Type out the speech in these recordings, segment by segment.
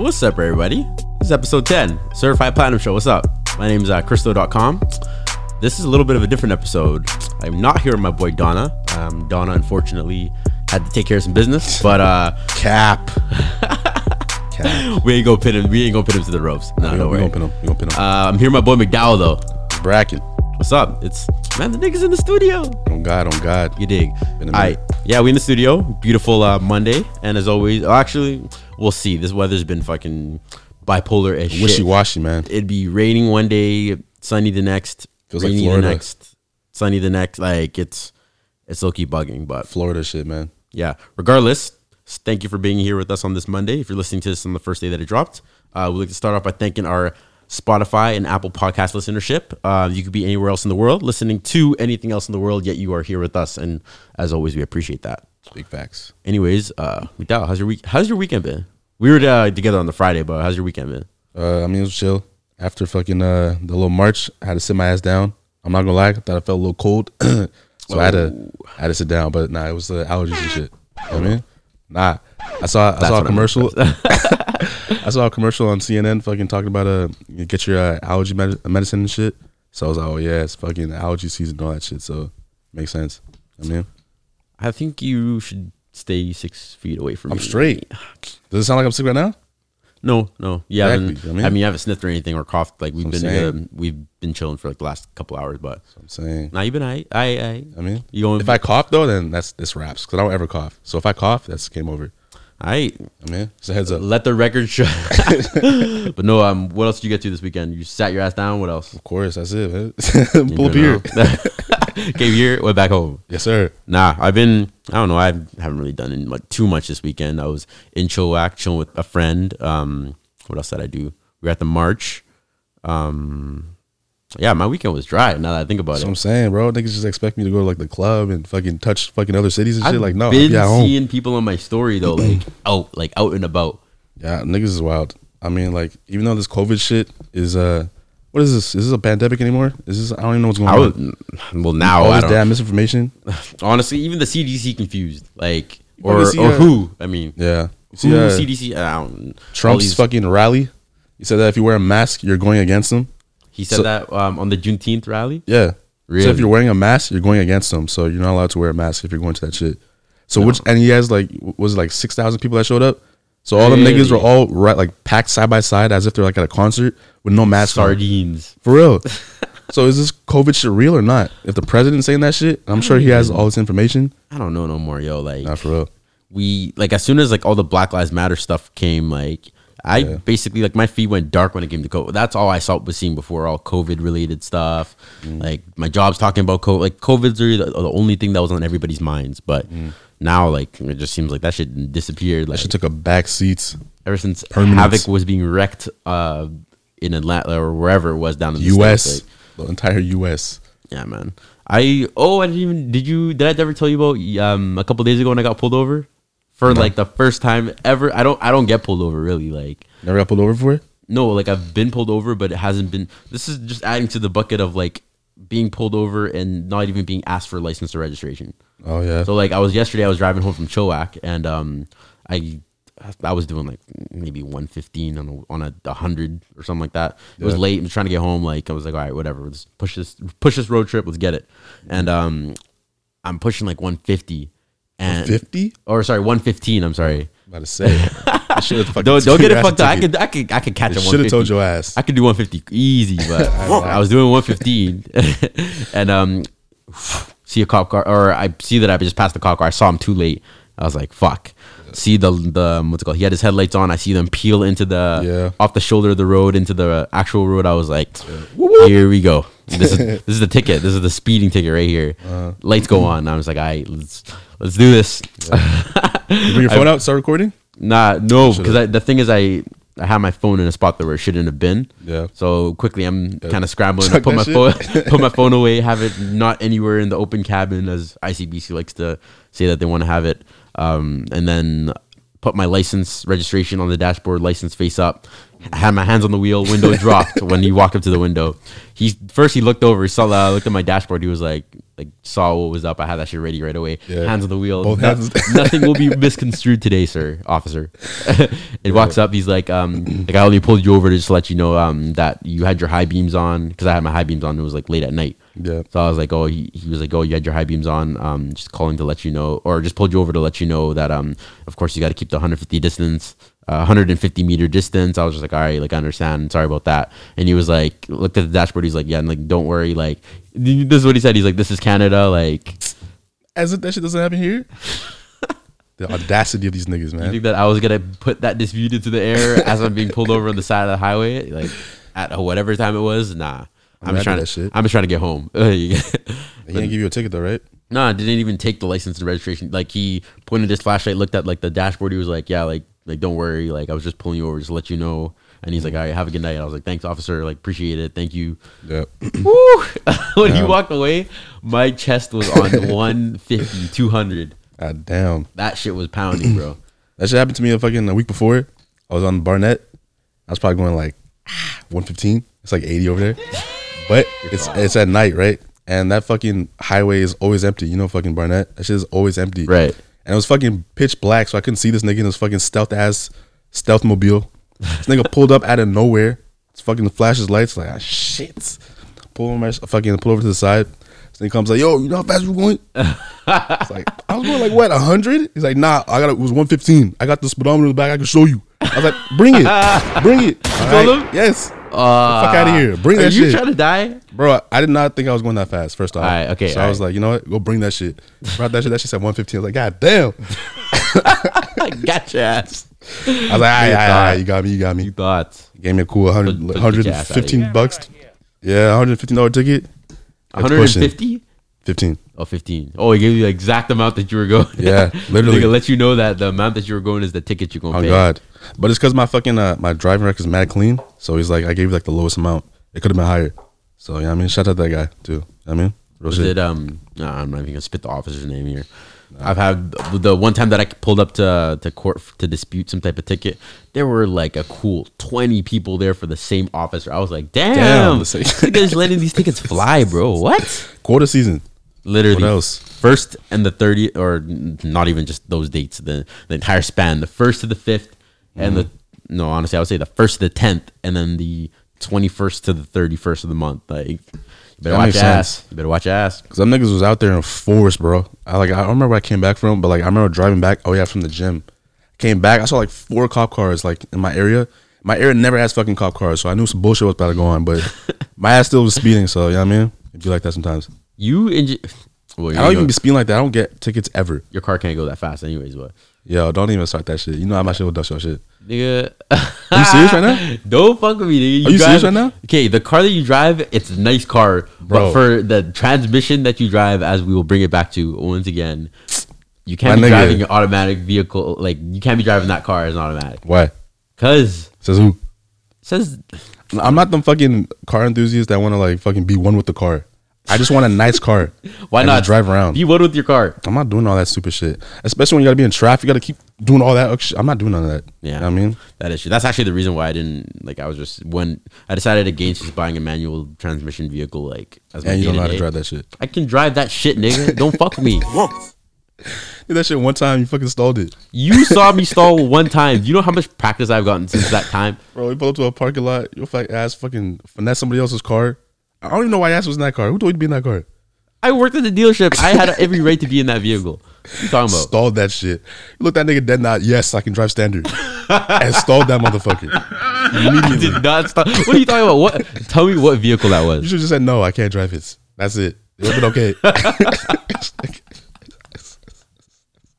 What's up, everybody? This is episode 10, Certified Platinum Show. What's up? My name is uh, Kristo.com. This is a little bit of a different episode. I'm not here with my boy Dana. Um, Dana, unfortunately, had to take care of some business, but uh, Cap. Cap. we ain't gonna pin him. We ain't gonna pin him to the ropes. No, we, don't we worry. gonna pin him. We gonna pin him. Uh, I'm here with my boy McDowell though. Bracken. What's up? It's man, the niggas in the studio. On God, on God. You dig? Been a I minute. yeah, we in the studio. Beautiful uh, Monday, and as always, oh, actually, we'll see. This weather's been fucking bipolar as shit. Wishy washy, man. It'd be raining one day, sunny the next, Feels like rainy Florida. the next, sunny the next. Like it's it's low key bugging, but Florida shit, man. yeah. Regardless, thank you for being here with us on this Monday. If you're listening to this on the first day that it dropped, uh, we'd like to start off by thanking our Spotify and Apple Podcast listenership. Uh, you could be anywhere else in the world listening to anything else in the world, yet you are here with us, and as always, we appreciate that. Big facts. Anyways, uh, McDowell, how's your week? How's your weekend been? We were uh, together on the Friday, but how's your weekend been? Uh, I mean, it was chill. After fucking uh, the little march, I had to sit my ass down. I'm not gonna lie, I thought I felt a little cold, so I had to I had to sit down. But nah, it was the allergies and shit. You know what I mean, nah. I saw I saw a commercial. I saw a commercial on CNN, fucking talking about uh, get your uh, allergy med- medicine and shit. So I was like, oh yeah, it's fucking allergy season and all that shit. So makes sense. I mean, I think you should stay six feet away from me. I'm me. straight. Does it sound like I'm sick right now? No, no, Yeah, Exactly. I I mean- mean, you haven't sniffed or anything or coughed. Like we've That's been, what I'm um, we've been chilling for like the last couple hours. But I'm saying. now you've been, I, I, I, I mean, you going? if I cough though, then that's this wraps because I don't ever cough. So if I cough, that's game over. I I mean, it's a heads up. let the record show. but no, um, what else did you get to this weekend? You sat your ass down. What else? Of course, that's it. Man. Pull up You Came here, went back home. Yes, sir. Nah, I've been. I don't know. I haven't really done in- like too much this weekend. I was in Chilliwack, chilling with a friend. Um, what else did I do? We were at the march. Um, yeah, my weekend was dry. Now that I think about That's what it, I'm saying, bro. Niggas just expect me to go to like the club and fucking touch fucking other cities and shit. I've Like, no, been yeah, seeing people on my story though, like out, like out and about. Yeah, niggas is wild. I mean, like, even though this COVID shit is uh, what is this? Is this a pandemic anymore? Is this? I don't even know what's going I was on. well now. All I this don't, damn misinformation. honestly, even the CDC confused. Like or Probably see, or uh, who? I mean, Yeah. You who see, uh, CDC? I don't. all Trump's these- fucking rally. He said that if you wear a mask, you're going against him. He said so- that um, on the Juneteenth rally. Yeah. So Really? if you're wearing a mask, you're going against them. So you're not allowed to wear a mask if you're going to that shit. So which and he has like w- was it like six thousand people that showed up. So all them niggas were Really? all right like packed side by side as if they're like at a concert with no mask. on. Sardines. For real. so is this COVID shit real or not? If the president's saying that shit, I'm sure he has all this information. I don't know no more, yo. Like Not for real. we like as soon as like all the Black Lives Matter stuff came, like I Yeah. basically like my feed went dark when it came to COVID. That's all I saw was seeing before all COVID related stuff. Mm. Like my job's talking about COVID. Like COVID's really the, the only thing that was on everybody's minds. But now like it just seems like that shit disappeared. Like Mm. That shit took a back seat. ever since permanent. Havoc was being wrecked uh, in Atlanta or wherever it was down in the US. States, like, the entire US. yeah, man. I oh I didn't even did you did I ever tell you about um a couple days ago when I got pulled over for like the first time ever. I don't I don't get pulled over really like Never got pulled over for it? no like I've been pulled over but it hasn't been. This is just adding to the bucket of like being pulled over and not even being asked for license or registration. Oh yeah. So like I was yesterday, I was driving home from Chilliwack, and um, I I was doing like maybe one fifteen on a on a hundred or something like that. It was late. I was trying to get home. Like I was like, all right, whatever. Let's push this push this road trip. Let's get it. And um, I'm pushing like one fifty. And 50? or sorry, one fifteen. I'm sorry. I'm about to say. I should've fucking Don't don't get it fucked up. I could I could I could catch a Should have told your ass. I could do 150 easy, but I was doing 115, and um, see a cop car, or I see that I just passed the cop car. I saw him too late. I was like, "Fuck." See the the what's it called? He had his headlights on. I see them peel into the Yeah. off the shoulder of the road into the actual road. I was like, "Here we go. This is this is the ticket. This is the speeding ticket right here. Uh-huh. Lights go on." I was like, "All right, let's let's do this." You bring your phone out, start recording? Nah, no, because the thing is, I I had my phone in a spot that where it shouldn't have been. Yeah. So quickly, I'm kind of scrambling to put my phone put my phone away, have it not anywhere in the open cabin, as ICBC likes to say that they want to have it, um, and then put my license registration on the dashboard, license face up. I had my hands on the wheel, window dropped when he walked up to the window. He first he looked over, he saw that I looked at my dashboard. He was like, like saw what was up. I had that shit ready right away. Yeah. Hands on the wheel. Both No- hands. nothing will be misconstrued today, sir, officer. it walks up. He's like, um, like I only pulled you over to just let you know, um, that you had your high beams on because I had my high beams on. It was like late at night. Yeah. So I was like, oh, he, he was like, oh, you had your high beams on. Um, just calling to let you know, or just pulled you over to let you know that, um, of course, you got to keep the 150 distance, uh, 150 meter distance. I was just like, all right, like I understand. Sorry about that. And he was like, looked at the dashboard. He's like, yeah, and like, don't worry. Like, this is what he said. He's like, this is Canada. Like, As if that shit doesn't happen here. the audacity of these niggas, man. you think that I was gonna put that dispute into the air as I'm being pulled over on the side of the highway, like at whatever time it was? Nah. I'm I just trying to. shit. I'm just trying to get home. He didn't give you a ticket though, right? No, I didn't even take the license and registration. Like he pointed his flashlight, looked at like the dashboard. He was like, "Yeah, like, like don't worry. Like I was just pulling you over just to let you know." And he's like, "All right, have a good night." I was like, "Thanks, officer. Like appreciate it. Thank you." Yeah. Woo! when he walked away, my chest was on 150, 200. God ah, damn. That shit was pounding, bro. That shit happened to me a fucking a week before. I was on Barnet. I was probably going like ah, 115. It's like 80 over there. But it's it's at night, right? And that fucking highway is always empty. You know, fucking Barnet. That shit is always empty. Right. And it was fucking pitch black, so I couldn't see this nigga in his fucking stealth ass stealth mobile. This nigga pulled up out of nowhere. It's fucking flashes lights. Like, ah, shit. Pull my fucking pull over to the side. This nigga comes like, yo, you know how fast you going? it's like, I was going like what, hundred? He's like, nah, I got it was one fifteen. I got the speedometer in the back. I can show you. I was like, bring it, bring it. Right. Yes, Uh, fuck out of here. Bring are that you shit. trying to die? bro. I did not think I was going that fast. First off, Alright, okay, So I was like, you know what? Go bring that shit. Brought that shit. That shit said one fifteen. I was like, god damn. I got your ass. I was like, all right, all right, all right, you got me, you got me. You thought Gave me a cool 100, Put- put your ass outta 115 bucks. Yeah, 115 dollar ticket. That's 150? 15. Oh, 15. Oh, he gave you the exact amount that you were going. Yeah, literally. Let you know that the amount that you were going is the ticket you're going to Oh pay. god. But it's because my fucking uh, my driving record is mad clean. So he's like, I gave you like the lowest amount. It could have been higher. So yeah, I mean, shout out to that guy too. You know I mean, real shit. it, um, no, I'm not even going to spit the officer's name here. I've had the one time that I pulled up to to court to dispute some type of ticket. There were like a cool twenty people there for the same officer. I was like, damn, Damn, you letting these tickets fly, bro. What? Quarter season. Literally, What else? first and the 30th, or not even just those dates, the, the entire span, the first to the fifth, and the, mm-hmm. no, honestly, I would say the first to the 10th, and then the 21st to the 31st of the month. Like, you better That watch your ass. You better watch your ass. Cause them niggas was out there in a force, bro. I like I don't remember where I came back from, but like I remember driving back. Oh yeah, from the gym. Came back. I saw like four cop cars like in my area. My area never has fucking cop cars, so I knew some bullshit was about to go on. But my ass still was speeding, so you know what I mean. It'd be like that sometimes. You, inj- well, I don't even be speeding like that. I don't get tickets ever. your car can't go that fast, anyways, but. Yo, don't even start that shit. You know how my shit will dust your shit. Nigga, Are you serious right now? Don't fuck with me, nigga. Are you serious right now? Okay, the car that you drive, it's a nice car, Bro. but for the transmission that you drive, as we will bring it back to once again, you can't My be nigga. driving an automatic vehicle. Like you can't be driving that car as an automatic, Why? cause Says who? says I'm not the fucking car enthusiast that want to like fucking be one with the car. I just want a nice car. why not drive around? You one with your car. I'm not doing all that stupid shit. Especially when you gotta be in traffic, you gotta keep doing all that. shit. I'm not doing none of that. Yeah, You know what I mean, that is true. That's actually the reason why I didn't like. I was just when I decided against just buying a manual transmission vehicle. Like as and you don't know how to drive that shit. I can drive that shit, nigga. Don't fuck me. Did that shit one time, you fucking stalled it, You saw me stall one time. You know how much practice I've gotten since that time? bro. You pull up to a parking lot, your fucking ass fucking finesse somebody else's car. I don't even know why ass was in that car. Who told you to be in that car? I worked at the dealership. I had every right to be in that vehicle. What you talking about? Stalled that shit. You look that nigga dead not. Yes, I can drive standard. and stalled that motherfucker. I did not stop. What are you talking about? What? Tell me what vehicle that was. You should just said no. I can't drive it. That's it. It would have been okay.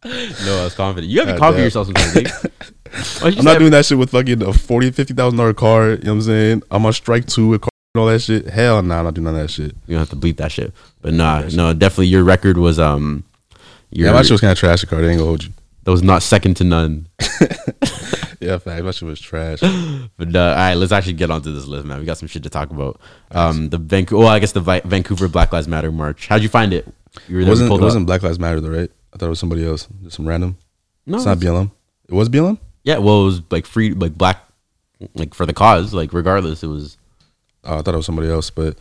No, I was confident. You have to confident yourself sometimes. Nick. Why don't you I'm not doing that shit with fucking a forty, fifty thousand dollar car. You know what I'm saying? I'm on strike two with car and all that shit. Hell nah, I don't do none of that shit. You don't have to bleep that shit. But nah, no, definitely your record was um, your Yeah, my shit was kind of trash. The car, they ain't gonna hold you. that was not second to none. Yeah, fact, my shit was trash. But uh, all right, let's actually get onto this list, man. We got some shit to talk about. Um, the Vancouver, well, I guess the Vi- Vancouver Black Lives Matter march. How'd you find it? You were It there, wasn't, it up? wasn't Black Lives Matter though, right? I thought it was somebody else, just some random. No, It's not BLM. It was BLM. Yeah, well, it was like free, like black, like for the cause. Like regardless, it was. Oh, I thought it was somebody else, but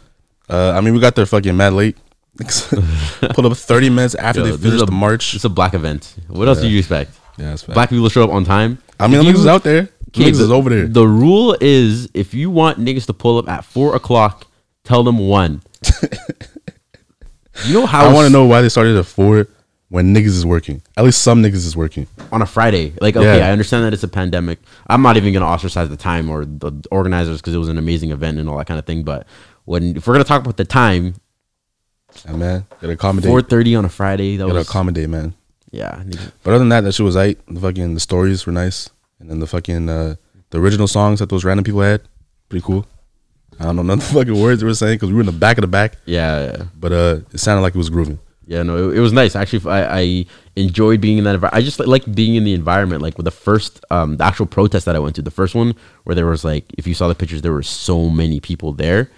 uh, I mean, we got there fucking mad late. Pulled up 30 minutes after Yo, they finished a- the march. It's a black event. What else Yeah. do you expect? Yeah, that's fact. Black people show up on time. I mean, niggas is out there. The niggas the, is over there. The rule is if you want niggas to pull up at four o'clock, tell them one. you know how I want to know why they started at four when niggas is working. At least some niggas is working. on a Friday. Like, okay, Yeah. I understand that it's a pandemic. I'm not even gonna ostracize the time or the organizers because it was an amazing event and all that kind of thing. But when if we're gonna talk about the time, Yeah, man. Gotta accommodate. four thirty on a Friday, that Gotta was accommodate, man. yeah. But other than that, that shit was right. The fucking the stories were nice, and then the fucking uh, the original songs that those random people had, pretty cool. I don't know none of the fucking words they were saying because we were in the back of the back, Yeah, yeah. but uh, it sounded like it was grooving. Yeah, no, it, it was nice. Actually, I, I enjoyed being in that environment. I just like, being in the environment. Like with the first, um, the actual protest that I went to, the first one where there was like, if you saw the pictures, there were so many people there.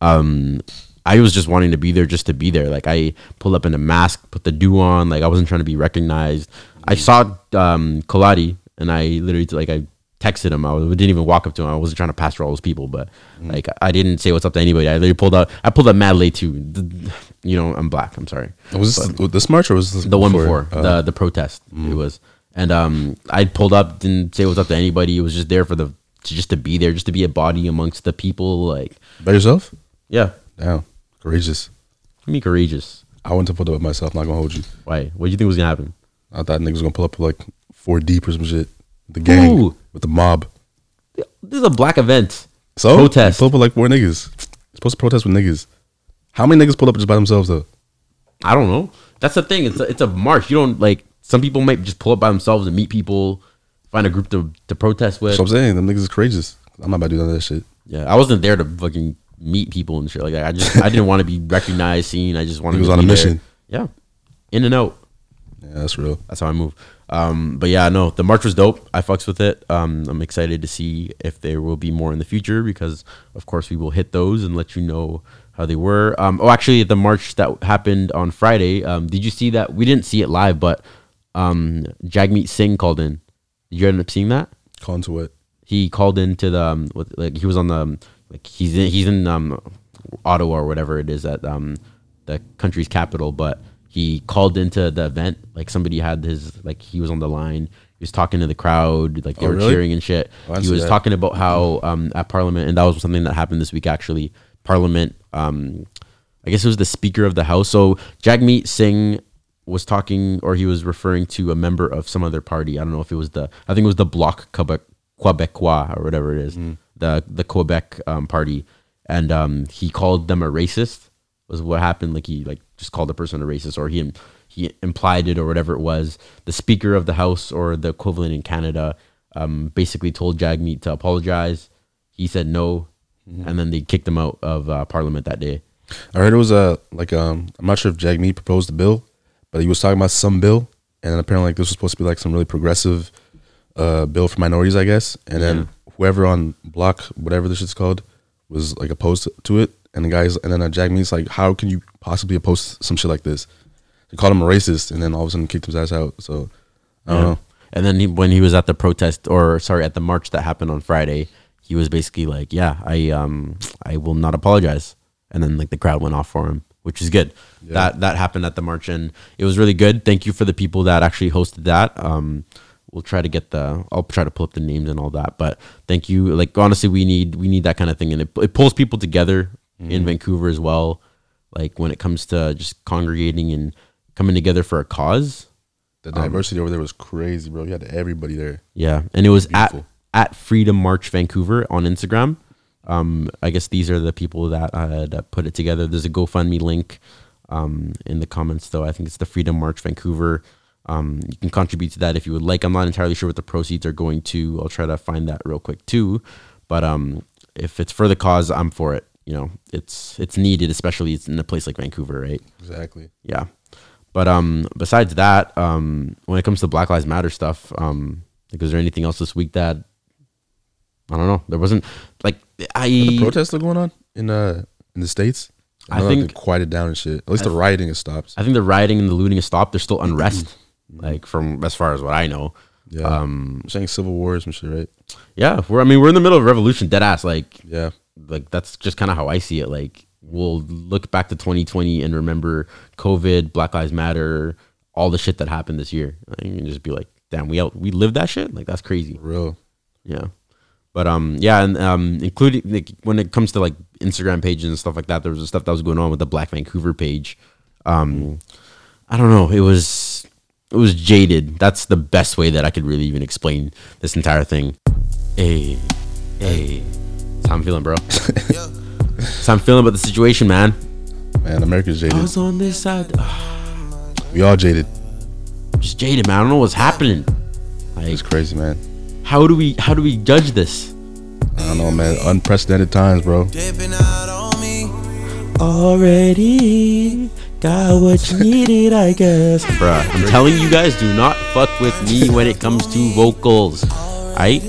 Um, I was just wanting to be there just to be there. Like I pulled up in a mask, put the do on. Like I wasn't trying to be recognized. I saw um, Koladi and I literally like I texted him. I didn't even walk up to him. I wasn't trying to pass through all those people, but like I didn't say what's up to anybody. I literally pulled out. I pulled up mad late too. You know, I'm black. I'm sorry Was this the, this march or was this the one before Uh, the the protest it was and um i pulled up didn't say what's up to anybody it was just there for the to just to be there just to be a body amongst the people like by yourself? yeah Damn, courageous. be courageous I went to put up with myself. Not gonna hold you. why what do you think was gonna happen I thought niggas was gonna pull up like four deep or some shit. The gang Who? with the mob. this is a black event So Protest. Pull up with like four niggas. Supposed to protest with niggas. How many niggas pull up just by themselves though? i don't know that's the thing it's a, it's a march you don't like some people might just pull up by themselves and meet people find a group to, to protest with So I'm saying them niggas is courageous. I'm not about to do none of that shit. yeah i wasn't there to fucking meet people and shit like that i just i didn't want to be recognized seen i just wanted He was to on be a there. mission. yeah in and out Yeah, that's real. That's how I move. Um, but yeah, no, the march was dope. I fucks with it. Um, I'm excited to see if there will be more in the future because, of course, we will hit those and let you know how they were. Um, oh, actually, the march that happened on Friday. Um, did you see that? We didn't see it live, but um, Jagmeet Singh called in. Did you end up seeing that? Calling to what? He called into the um, with, like he was on the um, like he's in he's in um, Ottawa or whatever it is at um, the country's capital, but he called into the event like somebody had his like he was on the line. He was talking to the crowd, like they Oh, were really? cheering and shit. Oh, he was that. talking about how um, at Parliament, and that was something that happened this week actually. Parliament, um, I guess it was the Speaker of the House. So Jagmeet Singh was talking, or he was referring to a member of some other party. I don't know if it was the, I think it was the Bloc Quebec, Quebecois or whatever it is, Mm. the the Quebec um, party, and um, he called them a racist. Was what happened? Like he like just called the person a racist, or he he implied it, or whatever it was. The Speaker of the House, or the equivalent in Canada, um, basically told Jagmeet to apologize. He said no, Mm-hmm. and then they kicked him out of uh, Parliament that day. I heard it was a like um I'm not sure if Jagmeet proposed the bill, but he was talking about some bill, and apparently like this was supposed to be like some really progressive uh bill for minorities, I guess. And Yeah. then whoever on Bloc whatever this shit's called was like opposed to it, and the guys and then uh, Jagmeet's like, how can you possibly oppose some shit like this? They called him a racist, and then all of a sudden kicked his ass out. So I don't Yeah. know. And then he, when he was at the protest, or sorry, at the march that happened on Friday, he was basically like, "Yeah, I um, I will not apologize." And then like the crowd went off for him, which is good. Yeah. That that happened at the march, and it was really good. Thank you for the people that actually hosted that. Um, we'll try to get the. I'll try to pull up the names and all that. But thank you. Like honestly, we need we need that kind of thing, and it it pulls people together in Vancouver as well. Like when it comes to just congregating and coming together for a cause. The diversity over there was crazy, bro. You had everybody there. Yeah, and it was Beautiful. at at Freedom March Vancouver on Instagram. Um, I guess these are the people that uh, that put it together. There's a GoFundMe link um, in the comments, though. I think it's the Freedom March Vancouver. Um, you can contribute to that if you would like. I'm not entirely sure what the proceeds are going to. I'll try to find that real quick too. But um, if it's for the cause, I'm for it. You know, it's it's needed, especially it's in a place like Vancouver, right? Exactly. yeah but um besides that um when it comes to black lives matter stuff um like is there anything else this week that i don't know there wasn't like i The protests still going on in uh in the states. I know that think- quieted down and shit. At least the rioting has stopped. i think the rioting and the looting has stopped there's still unrest like from as far as what i know Yeah. um saying civil wars and shit, right? yeah we're i mean we're in the middle of a revolution dead ass like Yeah. like that's just kind of how i see it like we'll look back to 2020 and remember COVID, Black Lives Matter, all the shit that happened this year. And just be like, damn, we out, we lived that shit. Like that's crazy. Real. Yeah. But um, yeah, and um, including like, when it comes to like Instagram pages and stuff like that, there was stuff that was going on with the Black Vancouver page. Um, I don't know. It was it was jaded. That's the best way that I could really even explain this entire thing. Hey, hey, that's how I'm feeling, bro. that's how I'm feeling about the situation, man. Man, America's jaded. I was on this side, We all jaded. just jaded, man. I don't know what's happening. Like, It's crazy, man. How do we how do we judge this? I don't know, man. Unprecedented times, bro. Dipping out on me. Already got what you needed, I guess. Bruh, I'm telling you guys, do not fuck with me when it comes to vocals. Aight?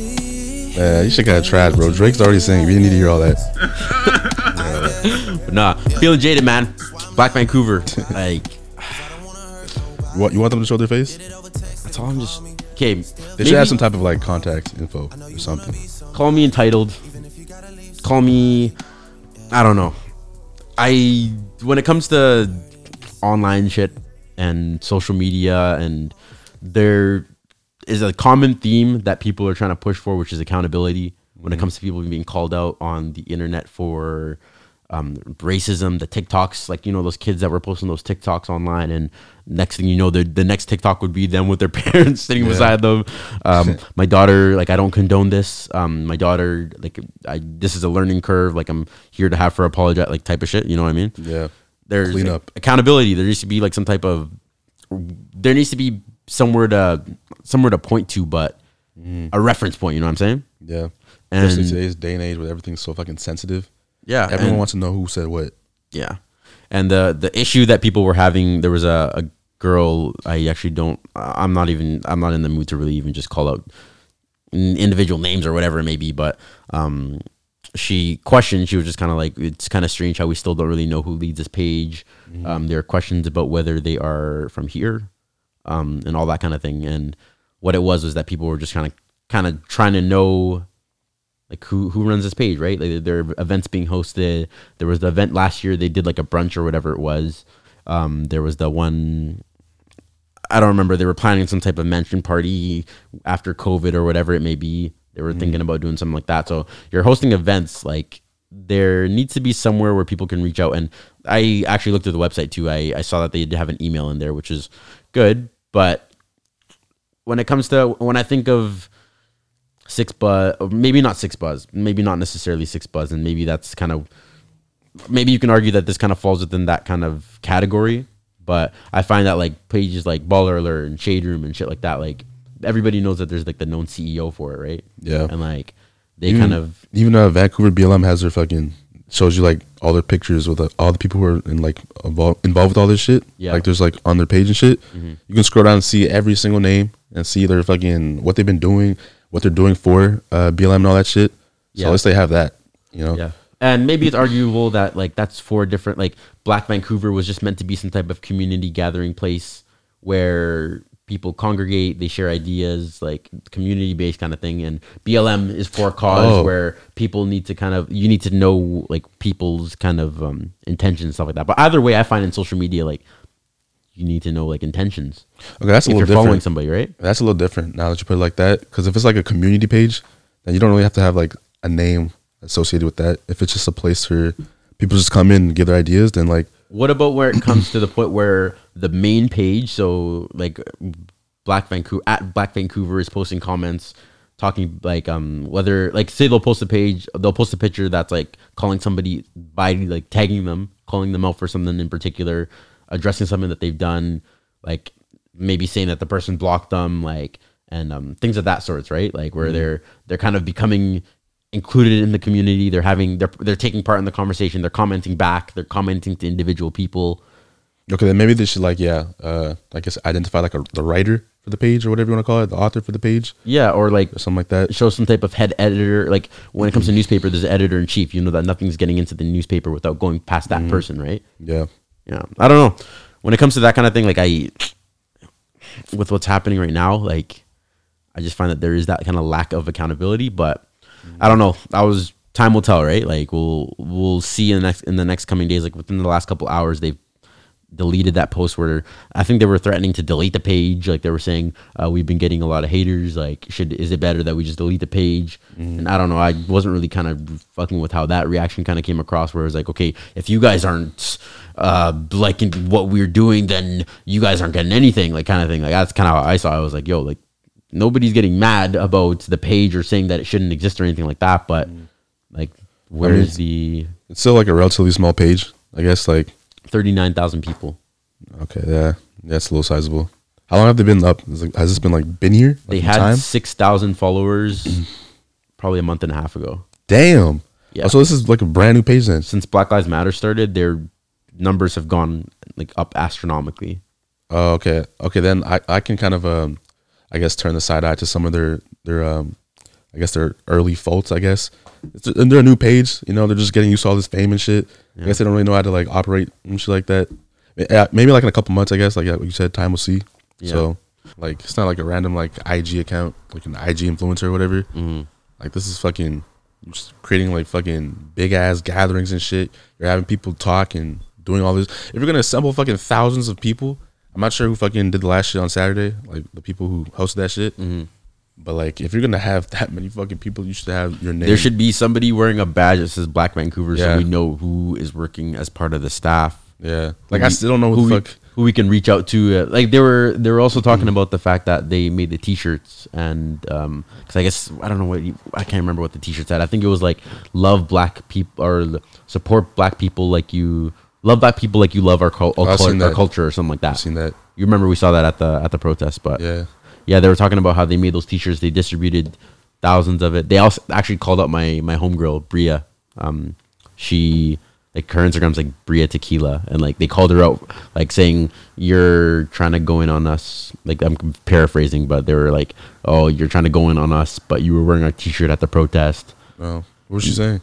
Man, you should kind of trash, bro. Drake's already saying we didn't need to hear all that. Nah, feeling jaded, man. Black Vancouver. Like, You want, you want them to show their face? that's all I'm just. Okay, They should have some type of like contact info or something. call me entitled. Call me. I don't know. I when it comes to online shit and social media and there is a common theme that people are trying to push for, which is accountability. When it comes to people being called out on the internet for um, racism, the TikToks, like you know those kids that were posting those TikToks online, and next thing you know, the the next TikTok would be them with their parents sitting beside them. Um, my daughter, like I don't condone this. Um, my daughter, like I, this is a learning curve. Like I'm here to have her apologize, like type of shit. You know what I mean? Yeah. There's Clean up. accountability. There needs to be like some type of there needs to be somewhere to somewhere to point to, but a reference point. You know what I'm saying? Yeah. And- Especially today's day and age where everything's so fucking sensitive. Yeah. Everyone wants to know who said what. Yeah, and the the issue that people were having, there was a, a girl. I actually don't. I'm not even. I'm not in the mood to really even just call out individual names or whatever it may be. But um, she questioned. She was just kind of like, it's kind of strange how we still don't really know who leads this page. Um, there are questions about whether they are from here, um, and all that kind of thing. And what it was was that people were just kind of kind of trying to know like who who runs this page, right? Like there are events being hosted. There was the event last year. They did like a brunch or whatever it was. Um, there was the one. I don't remember. They were planning some type of mansion party after COVID or whatever it may be. They were thinking about doing something like that. So you're hosting events. Like there needs to be somewhere where people can reach out. And I actually looked at the website too. I, I saw that they did have an email in there, which is good. But when it comes to when I think of 6ixbuzz, maybe not 6ixbuzz, maybe not necessarily 6ixbuzz, and maybe that's kind of maybe you can argue that this kind of falls within that kind of category. But I find that like pages like Baller Alert and Shade Room and shit like that, like everybody knows that there's like the known CEO for it, right? Yeah. and like they Even, kind of even uh, Vancouver BLM has their fucking shows you like all their pictures with uh, all the people who are in like involved involved with all this shit. Yeah. Mm-hmm. Like there's like on their page and shit. You can scroll down and see every single name and see their fucking what they've been doing, what they're doing for uh, BLM and all that shit. So at least they have that. You know. Yeah. And maybe it's arguable that like that's for different like Black Vancouver was just meant to be some type of community gathering place where people congregate, they share ideas, like community based kind of thing. And BLM is for a cause Oh. where people need to kind of you need to know like people's kind of um intentions and stuff like that. But either way I find in social media like you need to know like intentions. Okay, that's a little different. if little you're different. following somebody, right? That's a little different now that you put it like that. Because if it's like a community page, then you don't really have to have like a name associated with that. If it's just a place where people just come in and give their ideas, then like What about where it comes to the point where the main page, so like Black Vancouver at Black Vancouver is posting comments talking like um whether like say they'll post a page they'll post a picture that's like calling somebody by like tagging them calling them out for something in particular addressing something that they've done like maybe saying that the person blocked them like and um things of that sorts right? Like where they're they're kind of becoming included in the community. They're having they're they're taking part in the conversation. They're commenting back. They're commenting to individual people. Okay, then maybe they should like yeah, uh, I guess identify like a, the writer for the page or whatever you want to call it, the author for the page. Yeah or like or something like that. show some type of head editor. Like when it comes to newspaper there's an editor in chief. You know that nothing's getting into the newspaper without going past that person right? Yeah, yeah i don't know when it comes to that kind of thing like i with what's happening right now like i just find that there is that kind of lack of accountability but i don't know i was time will tell, right? Like we'll we'll see in the next in the next coming days. Like within the last couple hours, they've deleted that post where I think they were threatening to delete the page. Like they were saying, uh, we've been getting a lot of haters. Like, should is it better that we just delete the page? And I don't know. I wasn't really kind of fucking with how that reaction kind of came across. Where it was like, okay, if you guys aren't uh, liking what we're doing, then you guys aren't getting anything. Like kind of thing. Like that's kind of how I saw. it. I was like, yo, like nobody's getting mad about the page or saying that it shouldn't exist or anything like that. But like, where's the It's still like a relatively small page, I guess. Like, thirty nine thousand people? okay, yeah, that's a little sizable. How long have they been up? Like, has this been like been here? Like, They had time? six thousand followers probably a month and a half ago. Damn. Yeah. Oh, so this is like a brand new page then. Since Black Lives Matter started, their numbers have gone like up astronomically. Oh, okay. Okay, then I, I can kind of um I guess turn the side eye to some of their their um I guess their early faults, I guess. It's, and they're a new page, you know, they're just getting used to all this fame and shit. I guess they don't really know how to like operate and shit like that. Maybe like in a couple months, I guess, like you said, time will see. So like it's not like a random like IG account, like an IG influencer or whatever. Like this is fucking just creating like fucking big ass gatherings and shit. You're having people talk and doing all this. If you're gonna assemble fucking thousands of people, I'm not sure who fucking did the last shit on Saturday, like the people who hosted that shit. Mm-hmm. But like, if you're gonna have that many fucking people, you should have your name. There should be somebody wearing a badge that says Black Vancouver, Yeah. so we know who is working as part of the staff. yeah. Like I still don't know who who we, who we can reach out to. Uh, like they were they were also talking mm-hmm. about the fact that they made the T-shirts and um, because I guess I don't know what you, I can't remember what the T-shirt said. I think it was like love black people or support black people like you love black people like you love our, cul- our, cul- our culture or something like that. I've seen that. You remember we saw that at the at the protest, but Yeah. yeah, they were talking about how they made those T-shirts. They distributed thousands of it. They also actually called up my my homegirl Bria. Um, she like her Instagram's like Bria Tequila, and like they called her out, like saying you're trying to go in on us. Like I'm paraphrasing, but they were like, "Oh, you're trying to go in on us, but you were wearing a T-shirt at the protest." Oh, what was she saying?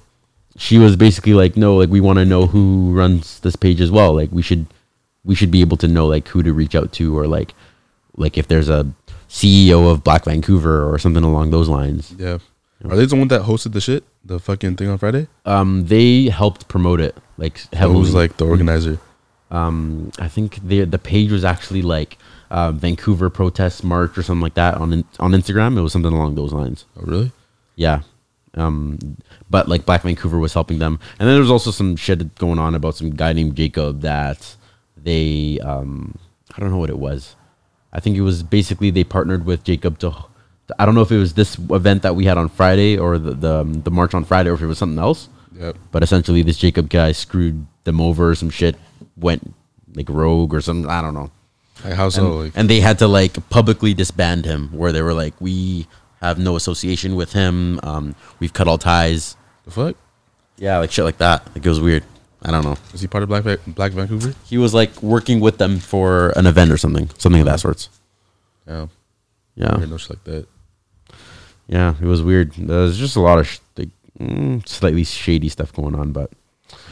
She was basically like, "No, like we want to know who runs this page as well. Like we should we should be able to know like who to reach out to, or like like if there's a CEO of Black Vancouver or something along those lines." Yeah. Are they the one that hosted the shit, the fucking thing on Friday? Um, they helped promote it like Who was like the organizer? um, I think the the page was actually like uh, Vancouver protest march or something like that on on Instagram. It was something along those lines. Oh, really? Yeah. Um, but like Black Vancouver was helping them, and then there was also some shit going on about some guy named Jacob that they um, I don't know what it was. I think it was basically they partnered with Jacob to. I don't know if it was this event that we had on Friday or the the, um, the march on Friday or if it was something else. Yep. But essentially, this Jacob guy screwed them over. Some shit went like rogue or something. I don't know. Like how so? And, like and they had to like publicly disband him, where they were like, "We have no association with him. Um, we've cut all ties." the fuck? Yeah, like shit like that. Like it was weird. I don't know. Is he part of Black Va- Black Vancouver? He was like working with them for an event or something, something of that sorts. Yeah. I Yeah, heard no shit like that. yeah, it was weird. There's just a lot of sh- like, mm, slightly shady stuff going on, but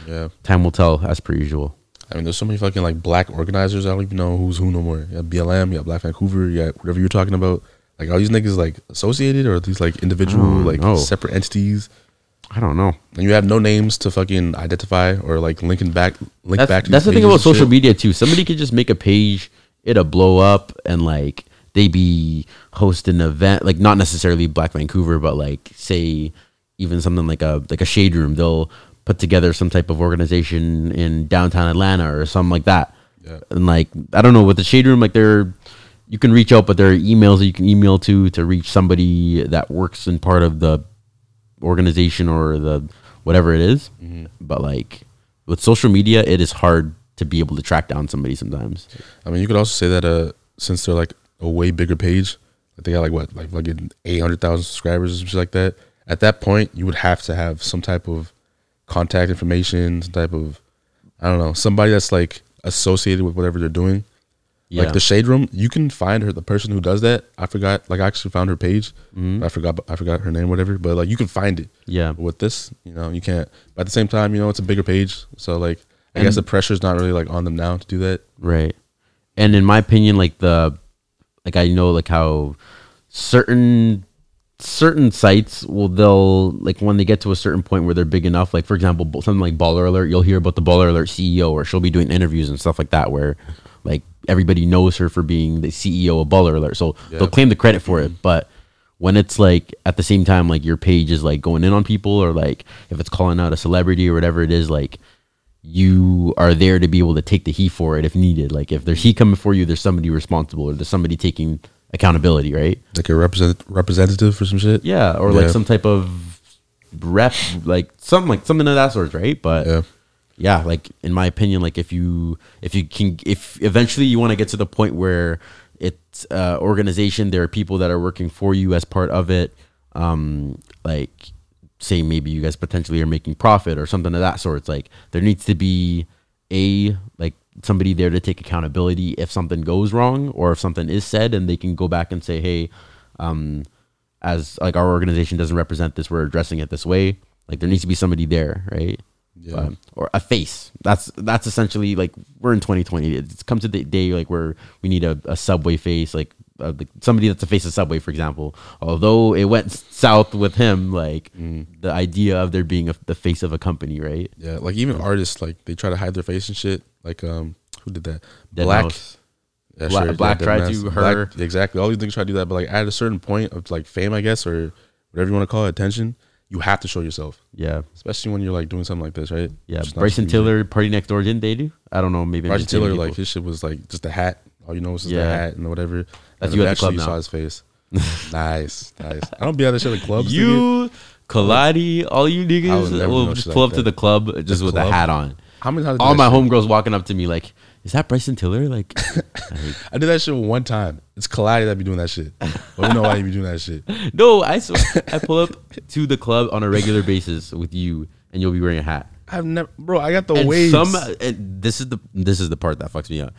Yeah. time will tell, as per usual. I mean, there's so many fucking like black organizers. I don't even know who's who no more. You got BLM, you got Black Vancouver, you got whatever you're talking about. Like, are these niggas like associated or are these like individual, don't like know. separate entities? I don't know. And you have no names to fucking identify or like linking back, link that's, back to that's the these thing pages about and social shit. media too. Somebody could just make a page, it'll blow up, and like they be hosting an event, like not necessarily Black Vancouver, but like say even something like a like a shade room. They'll put together some type of organization in downtown Atlanta or something like that. Yeah. And like I don't know with the shade room, like there you can reach out, but there are emails that you can email to to reach somebody that works in part of the organization or the whatever it is. Mm-hmm. But like with social media, it is hard to be able to track down somebody sometimes. I mean, you could also say that uh, since they're like a way bigger page, they got like what, like fucking eight hundred thousand subscribers or something like that. At that point, you would have to have some type of contact information, some type of, I don't know, somebody that's like associated with whatever they're doing. Yeah. Like the shade room, you can find her. The person who does that, I forgot. Like I actually found her page. Mm-hmm. I forgot. I forgot her name, whatever. But like you can find it. Yeah. But with this, you know, you can't. But at the same time, you know, it's a bigger page, so like I guess the pressure's not really like on them now to do that. Right. And in my opinion, like the like I know like how certain certain sites will they'll like when they get to a certain point where they're big enough like for example something like baller alert you'll hear about the baller alert ceo or she'll be doing interviews and stuff like that where everybody knows her for being the ceo of baller alert so they'll claim the credit for it mm-hmm. but when it's like at the same time like your page is like going in on people or like if it's calling out a celebrity or whatever it is like you are there to be able to take the heat for it if needed like if there's heat coming for you there's somebody responsible or there's somebody taking accountability right Like a represent, representative for some shit. yeah, or Yeah. like some type of rep, like something like something of that sort, right? But Yeah. Yeah. like in my opinion, like if you if you can if eventually you want to get to the point where it's uh, organization, there are people that are working for you as part of it. Um, like say maybe you guys potentially are making profit or something of that sort. It's like there needs to be a like somebody there to take accountability if something goes wrong or if something is said and they can go back and say hey um as like our organization doesn't represent this we're addressing it this way like there needs to be somebody there right Yeah. But- or a face that's that's essentially like we're in 2020 it's come to the day like where we need a, a subway face like uh, like somebody that's a face of subway for example although it went south with him like the idea of there being a, the face of a company right Yeah, like even artists, like they try to hide their face and shit. Like um, who did that? Dead Black. Mouse. Yeah, Bla- sure, Black Dead tried to, Black- her- exactly. All these things try to do that, but like at a certain point of like fame, I guess, or whatever you want to call it, attention, you have to show yourself, yeah especially when you're like doing something like this, right? yeah Just bryson tiller party next door didn't they do i don't know maybe Bryson Tiller, like his shit was like just a hat. All you know is just Yeah. the hat and whatever. That's and you at the club you now. saw his face. nice, nice. I don't be at that shit at clubs. You, Kaladi, all you niggas will just pull like up to the club just with a hat on. How many times? All my homegirls walking up to me like, "Is that Bryson Tiller?" Like, I did that shit one time. It's Kaladi that be doing that shit. But we know why you be doing that shit. no, I swear, I pull up to the club on a regular basis with you, and you'll be wearing a hat. I've never, bro. I got the And waves. some, and this is the this is the part that fucks me up.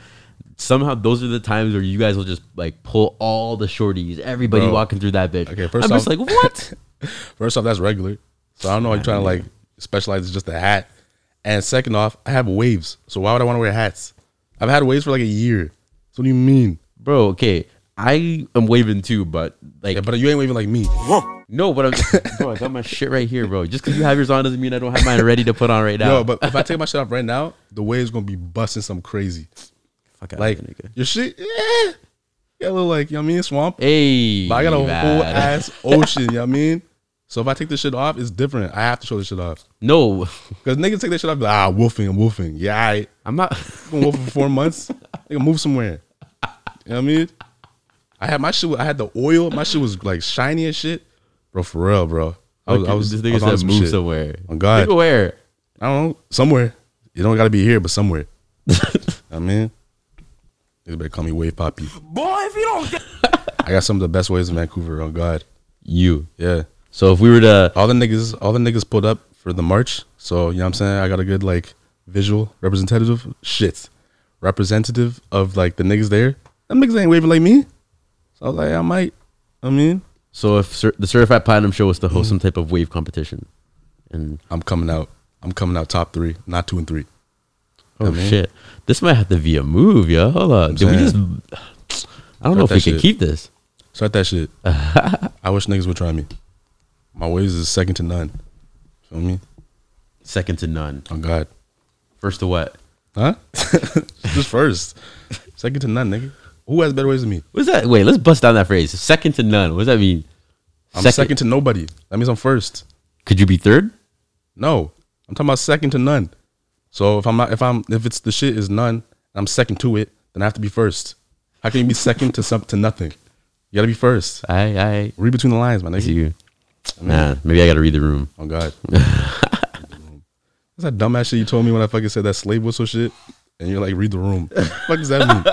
Somehow, those are the times where you guys will just like pull all the shorties, everybody Bro. walking through that bitch. Okay, first I'm just like, what? First off, that's regular. So I don't know why you're trying to like specialize in just a hat. And second off, I have waves. So why would I want to wear hats? I've had waves for like a year. So what do you mean? Bro, okay, I am waving too, but like, Yeah, but you ain't waving like me. No, but I'm, bro, I got my shit right here, bro. Just because you have yours on doesn't mean I don't have mine ready to put on right now. No, but if I take my shit off right now, the wave's gonna be busting some crazy. Fuck out Like here, nigga. your shit, yeah. Got a little like, you know what I mean, swamp. Hey, But I got a whole ass ocean, you know what I mean? So if I take this shit off, it's different. I have to show this shit off. No, Because niggas take that shit off, be like, ah, wolfing, I'm wolfing. Yeah, I I'm not. been wolfing for four months. I Nigga, move somewhere. You know what I mean? I had my shit, I had the oil. My shit was like shiny and shit. Bro, for real, bro. I was, I was, this I nigga was on said some move shit. somewhere. On God. Nigga, where? I don't know, somewhere. You don't gotta be here, but somewhere. I mean, you better call me Wave Poppy. Boy, if you don't get I got some of the best waves in Vancouver. On God, You. yeah. So if we were to, All the niggas, all the niggas pulled up for the march. So you know what I'm saying. I got a good like visual representative shit, representative of like the niggas there. Them niggas ain't waving like me. So I was like, I might. I mean, so if cer- the Certified Platinum Show was to host mm. some type of wave competition, and I'm coming out. I'm coming out top three, not two and three. oh I mean- shit, this might have to be a move, yo. Hold on, did we just? I don't know if we that can keep this. Start that shit. I wish niggas would try me. My ways is second to none. Feel me? Second to none. Oh God. First to what? Huh? Just first. Second to none, nigga. Who has better ways than me? What's that? Wait, let's bust down that phrase. Second to none. What does that mean? I'm second, to nobody. That means I'm first. Could you be third? No, I'm talking about second to none. So if I'm not, if I'm, if it's the shit is none, and I'm second to it, then I have to be first. How can you be second to some to nothing? You gotta be first. I I Read between the lines, man. see Nigga. you. Nah, maybe I got to read the room. Oh God. That's that dumbass shit you told me when I fucking said that slave whistle shit, and you're like, read the room. What the fuck does that mean?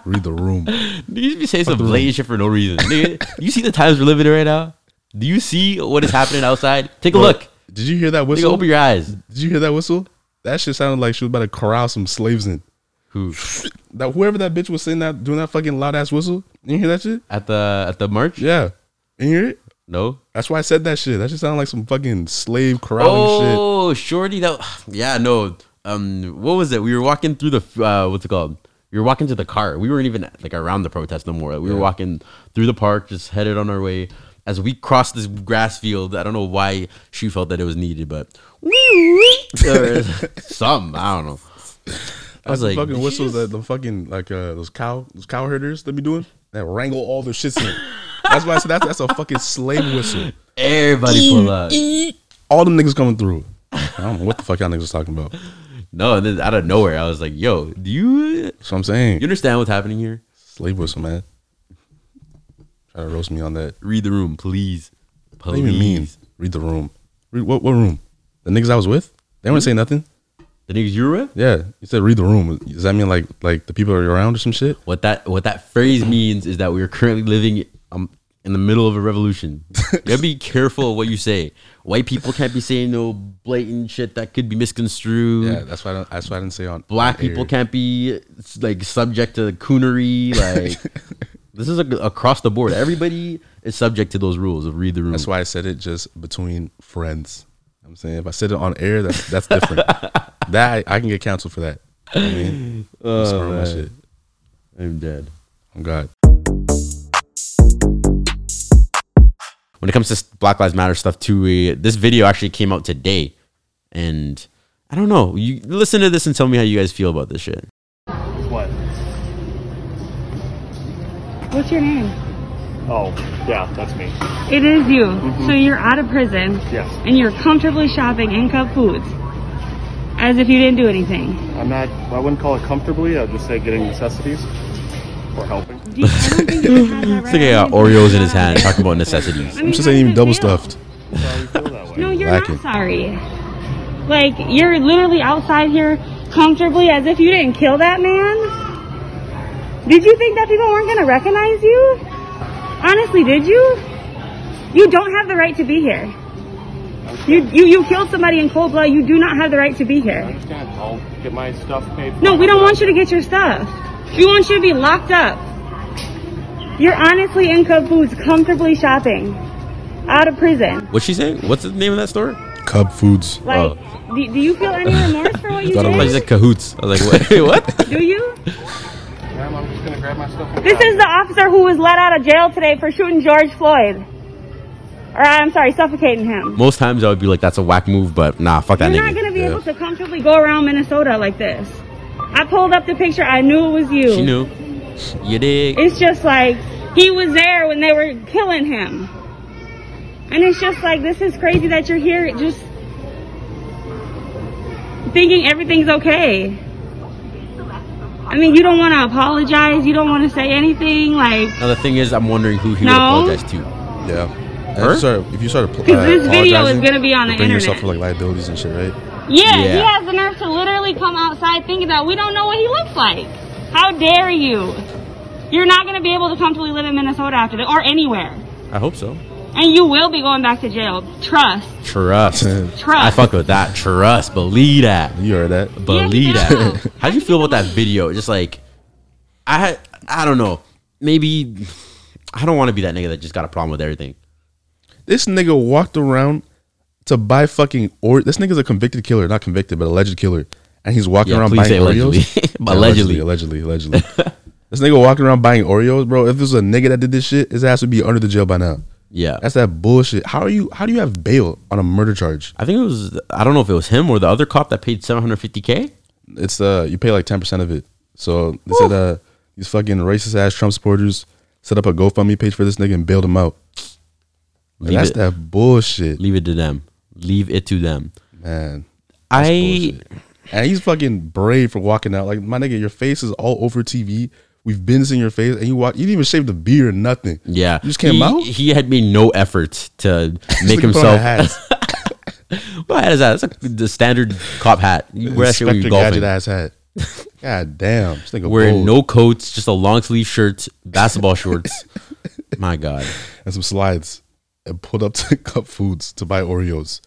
read the room. You just be saying some blatant shit for no reason. Nigga, you see the times we're living in right now? Do you see what is happening outside? Take a Bro, look. Did you hear that Nigga, whistle? open your eyes. Did you hear that whistle? That shit sounded like she was about to corral some slaves in. Who That whoever that bitch was saying that doing that fucking loud ass whistle. You hear that shit? at the at the march? Yeah. You hear it? No. That's why I said that shit. That shit sounded like some fucking slave corralling shit. Oh, shorty. That yeah. No. Um. What was it? We were walking through the uh, what's it called? We were walking to the car. We weren't even like around the protest no more. We were Yeah. walking through the park, just headed on our way as we crossed this grass field. I don't know why she felt that it was needed, but or something. I don't know. I was like, fucking "Did whistles that the fucking like uh those cow those cow herders that be doing that wrangle all their shits in. That's why I said that's that's a fucking slave whistle. Everybody pull up. All them niggas coming through. I don't know what the fuck y'all niggas was talking about. No, and then out of nowhere, I was like, "Yo, do you That's what I'm saying. you understand what's happening here? Slave whistle, man. Try to roast me on that. Read the room, please, What do you even mean? Read the room. Read what what room? The niggas I was with? They weren't saying nothing. The niggas you were with? Yeah. You said read the room. Does that mean like like the people are around or some shit? What that what that phrase means is that we are currently living um in the middle of a revolution. you gotta be careful of what you say. White people can't be saying no blatant shit that could be misconstrued. Yeah, that's why I don't, that's why I didn't say on Black on people can't be like subject to coonery. Like this is a, across the board. Everybody is subject to those rules of read the room. That's why I said it just between friends. I'm saying if I said it on air, that's that's different. that I, I can get canceled for that. You know what I mean, Oh, shit. I'm dead. Oh God. When it comes to Black Lives Matter stuff too, uh, this video actually came out today, and I don't know. You listen to this and tell me how you guys feel about this shit. What? What's your name? Oh, yeah, that's me. It is you. So you're out of prison. Yes. And you're comfortably shopping in Cub Foods. As if you didn't do anything. I'm not, I wouldn't call it comfortably. I'd just say getting necessities or helping. Do you, I don't think you have that right. It's like he got I don't think Oreos in his hand, talking about necessities. I mean, I'm just saying even double feel? stuffed. Sorry you feel that way. No, you're Lacking. not sorry. Like, you're literally outside here comfortably as if you didn't kill that man. Did you think that people weren't going to recognize you? Honestly, did you? You don't have the right to be here. You, you, you killed somebody in cold blood. You do not have the right to be I here. understand. I'll get my stuff paid for. No, we don't want you to get your stuff. We want you to be locked up. You're honestly in Cub Foods comfortably shopping out of prison. What's she saying? What's the name of that store? Cub foods. Like, Oh. do, do you feel any remorse for what you Thought it I was- was like cahoots. I was like, wait, what? Do you? Ma'am, I'm just gonna grab my stuff. And This is the officer who was let out of jail today for shooting George Floyd. Or I'm sorry, suffocating him. Most times I would be like, that's a whack move, but nah, fuck that You're nigga. not gonna be Yeah. able to comfortably go around Minnesota like this. I pulled up the picture. I knew it was you. She knew. You dig? It's just like he was there when they were killing him. And it's just like this is crazy that you're here just thinking everything's okay. I mean, you don't want to apologize. You don't want to say anything. Like, Now the thing is, I'm wondering who he would No. apologize to. Yeah. And Her? If you start, if you start uh, 'Cause this video is gonna be on you the bring yourself internet. for like liabilities and shit, right? yeah, he has the nerve to literally come outside thinking that we don't know what he looks like. How dare you? You're not going to be able to comfortably live in Minnesota after that or anywhere. I hope so. And you will be going back to jail. Trust. Trust. Trust. I fuck with that. Trust. Believe that. You heard that? Believe Yeah, that. How do you feel about that video? Just like, I had, I don't know. Maybe I don't want to be that nigga that just got a problem with everything. This nigga walked around to buy fucking or this nigga's a convicted killer, not convicted, but alleged killer. And he's walking Yeah, around buying say Oreos. allegedly. Yeah, Allegedly. allegedly, allegedly. allegedly. this nigga walking around buying Oreos, bro. If there's a nigga that did this shit, his ass would be under the jail by now. Yeah. That's that bullshit. How are you? How do you have bail on a murder charge? I think it was. I don't know if it was him or the other cop that paid 750k. It's uh, you pay like ten percent of it. So they said uh, these fucking racist ass Trump supporters set up a GoFundMe page for this nigga and bailed him out. That's it. that bullshit, Leave it to them. Leave it to them. man. I. bullshit. And he's fucking brave for walking out. Like my nigga, your face is all over TV. We've been seeing your face, and you walk. You didn't even shave the beard, or nothing. Yeah, you just came he, out. He had made no effort to make Nigga put on a himself. hat. What hat is that? That's like the standard cop hat. You wear that shit when you're golfing. Ass hat. God damn, Wearing bold. no coats, just a long sleeve shirt, basketball shorts. My God. and some slides, and pulled up to Cup Foods to buy Oreos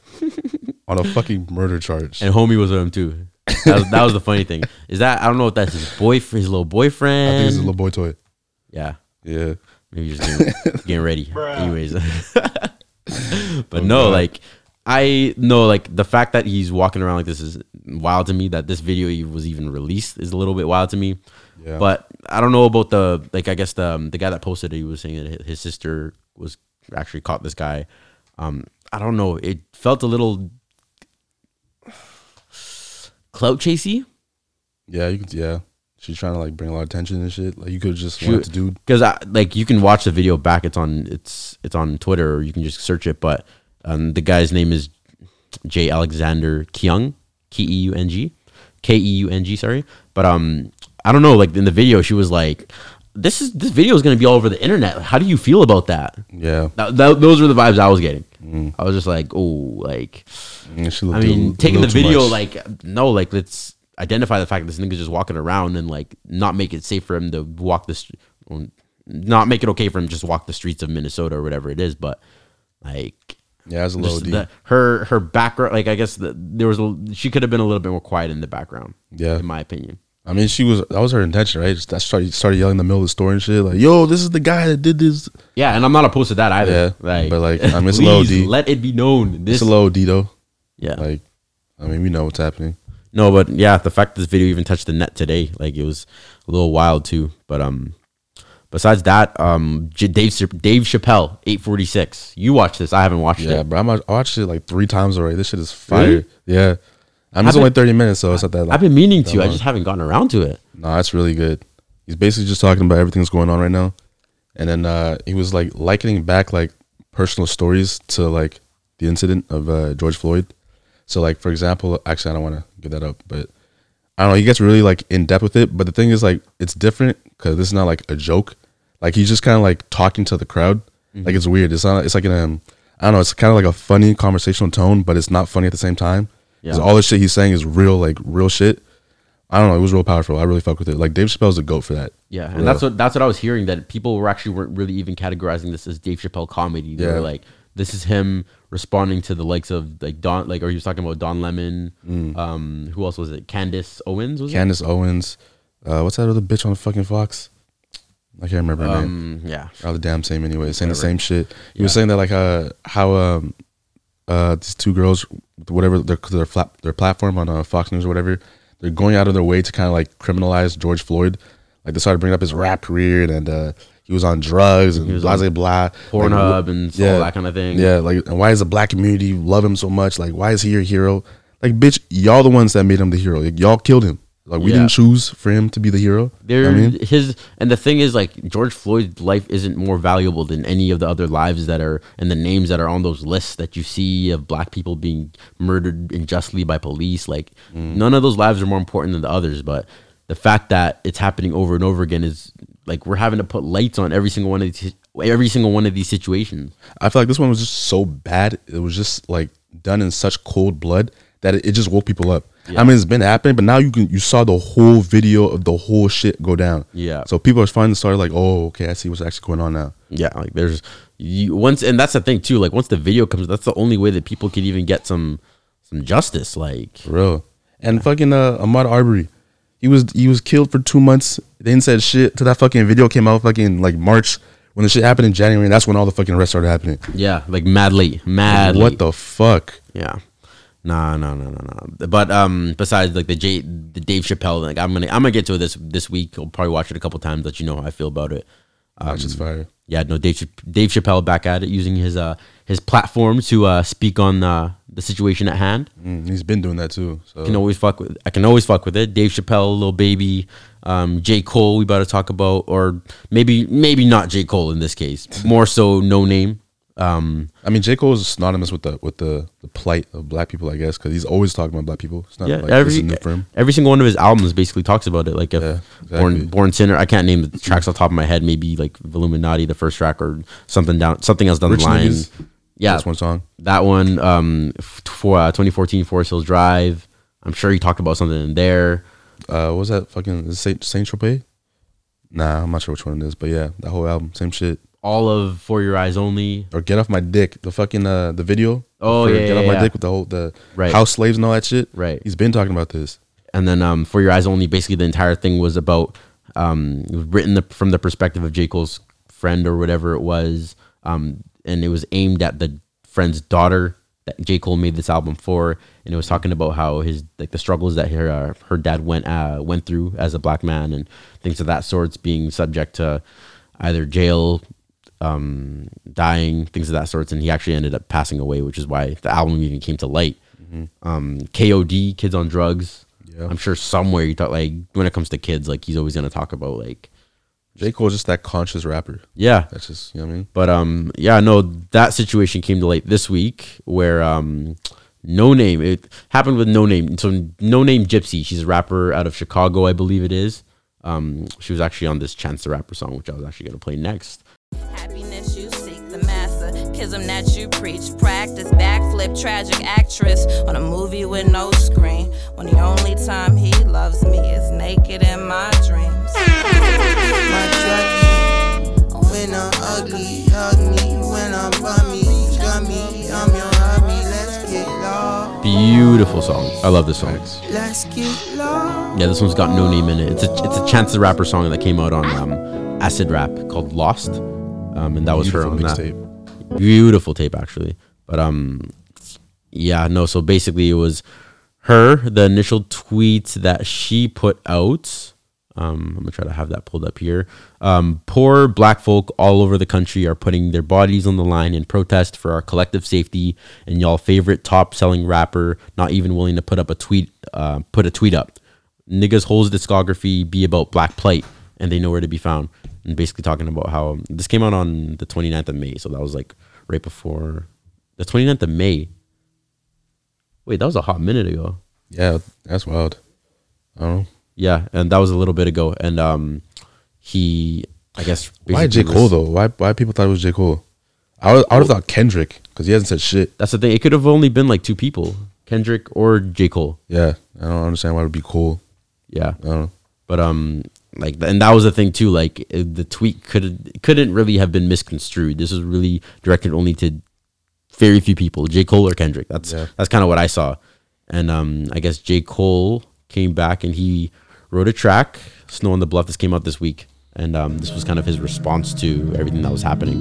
on a fucking murder charge. And homie was with him too. That was, that was the funny thing. Is that I don't know if that's his boyfriend, his little boyfriend. I think it's a little boy toy. yeah, Yeah, maybe just getting, getting ready. Anyways, but Oh, no, God. like I know, like the fact that he's walking around like this is wild to me. That this video was even released is a little bit wild to me. Yeah. But I don't know about the like. I guess the um, the guy that posted it, he was saying that his sister was actually caught this guy. Um, I don't know. It felt a little clout chasey. Yeah, you could. Yeah, she's trying to like bring a lot of attention and shit. Like you could just went up to dude. because I like you can watch the video back. It's on it's it's on Twitter or you can just search it. But um, the guy's name is J Alexander Keung, K E U N G, K E U N G. Sorry, but um, I don't know. Like in the video, she was like, "This is this video is going to be all over the internet. How do you feel about that?" Yeah, That, that- those were the vibes I was getting. I was just like, "Oh, like." Mm, I mean, taking the video, like, no, like, let's identify the fact that this nigga's just walking around and, like, not make it safe for him to walk or not make it okay for him just walk the streets of Minnesota or whatever it is. But, like, yeah, as a little the, her her background, like, I guess the, there was a, she could have been a little bit more quiet in the background. Yeah. in my opinion. I mean, she was that was her intention, right? Just that started started yelling in the middle of the store and shit, like, "Yo, this is the guy that did this." Yeah, and I'm not opposed to that either. Yeah, like, but, like, I mean, it's a little please let it be known. This, It's a low D though. yeah, Like, I mean, we know what's happening. No, but yeah, the fact this video even touched the net today, like it was a little wild too. But um, besides that, um, J- Dave Dave Chappelle, eight forty six. You watched this? I haven't watched Yeah, it. bro, I'm, I watched it like three times already. This shit is fire. Really? Yeah, I mean, it's I've only 30 minutes, so it's not that. Long. I've been meaning to. I just haven't gotten around to it. No, that's really good. He's basically just talking about everything that's going on right now, and then uh, he was like likening back like personal stories to like the incident of uh, George Floyd. So, like for example, actually, I don't want to get that up, but I don't know. He gets really like in depth with it, but the thing is like it's different because this is not like a joke. Like he's just kind of like talking to the crowd. Like it's weird. It's not. It's like in a. I don't know. It's kind of like a funny conversational tone, but it's not funny at the same time. Because Yeah. all the shit he's saying is real, like real shit. I don't know. It was real powerful. I really fuck with it. Like Dave Chappelle's a goat for that. Yeah, and Real. that's what that's what I was hearing that people were actually weren't really even categorizing this as Dave Chappelle comedy. They Yeah. were like, this is him responding to the likes of like Don, like or he was talking about Don Lemon. Um, who else was it? Candace Owens was it? Candace Owens. Uh, what's that other bitch on the fucking Fox? I can't remember her name. Um, yeah, All the damn same anyway. Saying the same shit. He was saying that like uh how um uh these two girls whatever their their flat their platform on uh, Fox News or whatever they're going out of their way to kind of like criminalize George Floyd. Like they started bringing up his rap career and uh he was on drugs and was blah blah blah. Pornhub Like, and all that kind of thing. Yeah, like and why is the black community love him so much? Like why is he your hero? Like bitch, y'all the ones that made him the hero. Like, y'all killed him. Like we Yeah. didn't choose for him to be the hero. There, I mean, his and the thing is, like George Floyd's life isn't more valuable than any of the other lives that are and the names that are on those lists that you see of black people being murdered unjustly by police. Like mm. none of those lives are more important than the others. But the fact that it's happening over and over again is like we're having to put lights on every single one of these every single one of these situations. I feel like this one was just so bad. It was just like done in such cold blood that it, it just woke people up. I mean, it's been happening, but now you can you saw the whole video of the whole shit go down. Yeah. So people are finally started like, oh, okay, I see what's actually going on now. Yeah, like there's you once, and that's the thing too. Like once the video comes, that's the only way that people can even get some some justice. Like For real. And fucking uh, Ahmaud Arbery, he was he was killed for two months. They didn't say shit till that fucking video came out fucking like March when the shit happened in January. And that's when all the fucking arrests started happening. yeah, like madly, mad. what the fuck? Yeah. Nah, no, no, no, no. But um, besides like the J, the Dave Chappelle, like I'm gonna I'm gonna get to it this this week. I'll probably watch it a couple times. Let you know how I feel about it. That's just Um, fire. Yeah, no, Dave Dave Chappelle back at it using his uh his platform to uh speak on uh, the situation at hand. Mm, he's been doing that too. So can always fuck with. I can always fuck with it. Dave Chappelle, little baby, um, J Cole. We about to talk about, or maybe maybe not J Cole in this case. More so, Noname. Um, I mean, J Cole is synonymous with the with the, the plight of black people, I guess, because he's always talking about black people. It's not yeah, like every new for him. every single one of his albums basically talks about it. Like if Yeah, Born exactly. Born Sinner, I can't name the tracks off the top of my head. Maybe like Illuminati, the first track, or something down something else down Rich the line. Niggas, Yeah, That's one song. that one. Um, for uh, 2014 Forest Hills Drive. I'm sure he talked about something in there. Uh, what was that fucking Saint Saint Tropez? Nah, I'm not sure which one it is, but yeah, that whole album, same shit. All of For Your Eyes Only. Or Get Off My Dick, the fucking uh the video. Oh, yeah, Get yeah, Off My. Dick with the whole the Right. house slaves and all that shit. Right. He's been talking about this. and then um, for your eyes only basically the entire thing was about um, it was written the, from the perspective of j cole's friend or whatever it was um, and it was aimed at the friend's daughter that j cole made this album for and it was talking about how his like the struggles that her uh, her dad went uh, went through as a black man and things of that sorts being subject to either jail um, dying, things of that sorts, and he actually ended up passing away, which is why the album even came to light. Um, KOD, Kids on Drugs. Yeah. I'm sure somewhere you thought like when it comes to kids, like he's always gonna talk about like J Cole's just that conscious rapper. yeah, That's just you know what I mean. but um, yeah, no, that situation came to light this week where um, Noname it happened with Noname. So Noname Gypsy, she's a rapper out of Chicago, I believe it is. Um, she was actually on this Chance the Rapper song, which I was actually gonna play next. Happiness you seek, the masochism that you preach. Practice backflip, tragic actress on a movie with no screen. When the only time he loves me is naked in my dreams. my druggie. When I'm ugly, hug me. When I'm bummy, got me. I'm your hubby. Let's get lost. Beautiful song. I love this song. Let's get lost. Yeah, this one's got Noname in it. It's a it's a Chance the Rapper song that came out on um, Acid Rap called Lost, um, and that was her on that. mixtape. beautiful tape actually but um yeah no so basically it was her the initial tweet that she put out um i'm gonna try to have that pulled up here um poor black folk all over the country are putting their bodies on the line in protest for our collective safety and y'all favorite top selling rapper not even willing to put up a tweet uh put a tweet up niggas holes discography be about black plight and they know where to be found and basically talking about how this came out on the 29th of may so that was like right before the 29th of may wait that was a hot minute ago Yeah, that's wild. I don't know. yeah and that was a little bit ago and um he i guess Why J Cole was- though? Why why people thought it was J Cole? I would, I would have thought Kendrick because he hasn't said shit. that's the thing it could have only been like two people kendrick or j cole Yeah, I don't understand why it would be Cole. yeah I don't know. but um like and that was the thing too like the tweet could couldn't really have been misconstrued. This was really directed only to very few people j. Cole or kendrick. That's Yeah. that's kind of what i saw. And um i guess j. Cole came back and he wrote a track snow on the bluff this came out this week. And um this was kind of his response to everything that was happening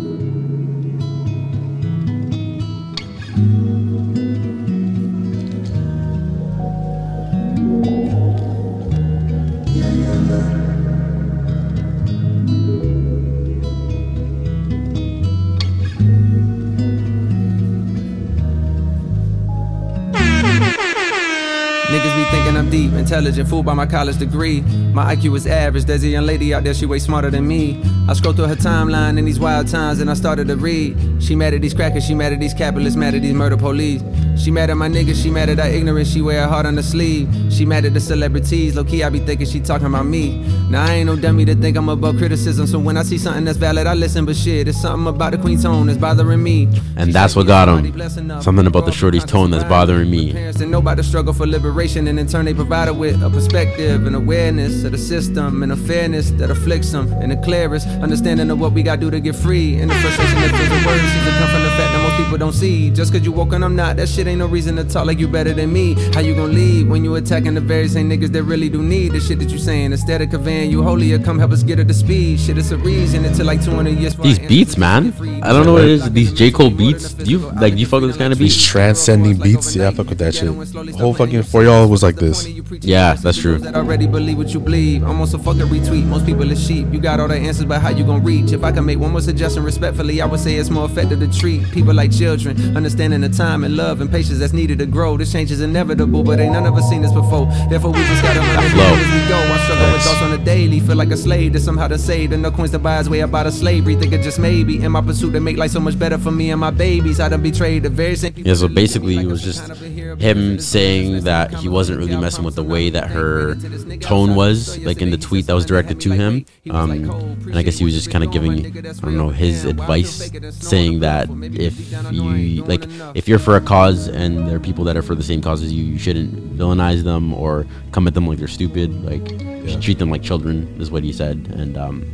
Deep, intelligent, fooled by my college degree. My IQ is average, there's a young lady out there, she way smarter than me. I scroll through her timeline in these wild times and I started to read. She mad at these crackers, she mad at these capitalists, mad at these murder police. She mad at my niggas, she mad at our ignorance, she wear her heart on the sleeve. She mad at the celebrities, low key I be thinking she talking about me. Now I ain't no dummy to think I'm above criticism, so when I see something that's valid, I listen, but shit, it's something about the queen's tone that's bothering me. And that's what got him. Something about the shorty's tone that's bothering me. parents that know about the struggle for liberation, and in turn they provided with a perspective and awareness of the system and a fairness that afflicts them, and the clearest understanding of what we gotta do to get free. And the frustration that fills the to come from the fact that most people don't see. Just cause you woke and I'm not, that shit ain't no reason to talk like you better than me. How you gonna lead when you attacking the very same niggas that really do need the shit that you saying? Instead of conveying you holier, come help us get her to speed. Shit, it's a reason until like 200 years. these beats man ancestors to get free. i don't know what it is these j cole beats do you like do you fuck with this kind of beats? These transcending beats, yeah, I fuck with that shit. Whole fucking for y'all was like this. Yeah, that's true. That already believe what you believe. Almost a fucking retweet. Most people is sheep. You got all the answers, but how you gonna reach? If I can make one more suggestion respectfully, I would say it's more effective to treat people like children, understanding the time and love and patience that's needed to grow. This change is inevitable, but ain't none of us seen this before. Therefore, we just gotta learn flow. as we go. I struggle with thoughts on the daily. Feel like a slave to somehow to save. And no coins to buy his way about a slavery. Thinking just maybe in my pursuit to make life so much better for me and my babies. I done betrayed the very same people Yeah, so that look at me basically it I'm was just kind of a hero, but him saying that he wasn't really messing with the way that her tone was, like in the tweet that was directed to him. Um, and I guess he was just kind of giving, I don't know, his advice, saying that if you like, if you're for a cause and there are people that are for the same cause as you, you shouldn't villainize them or come at them like they're stupid. Like, you should treat them like children, is what he said. And um,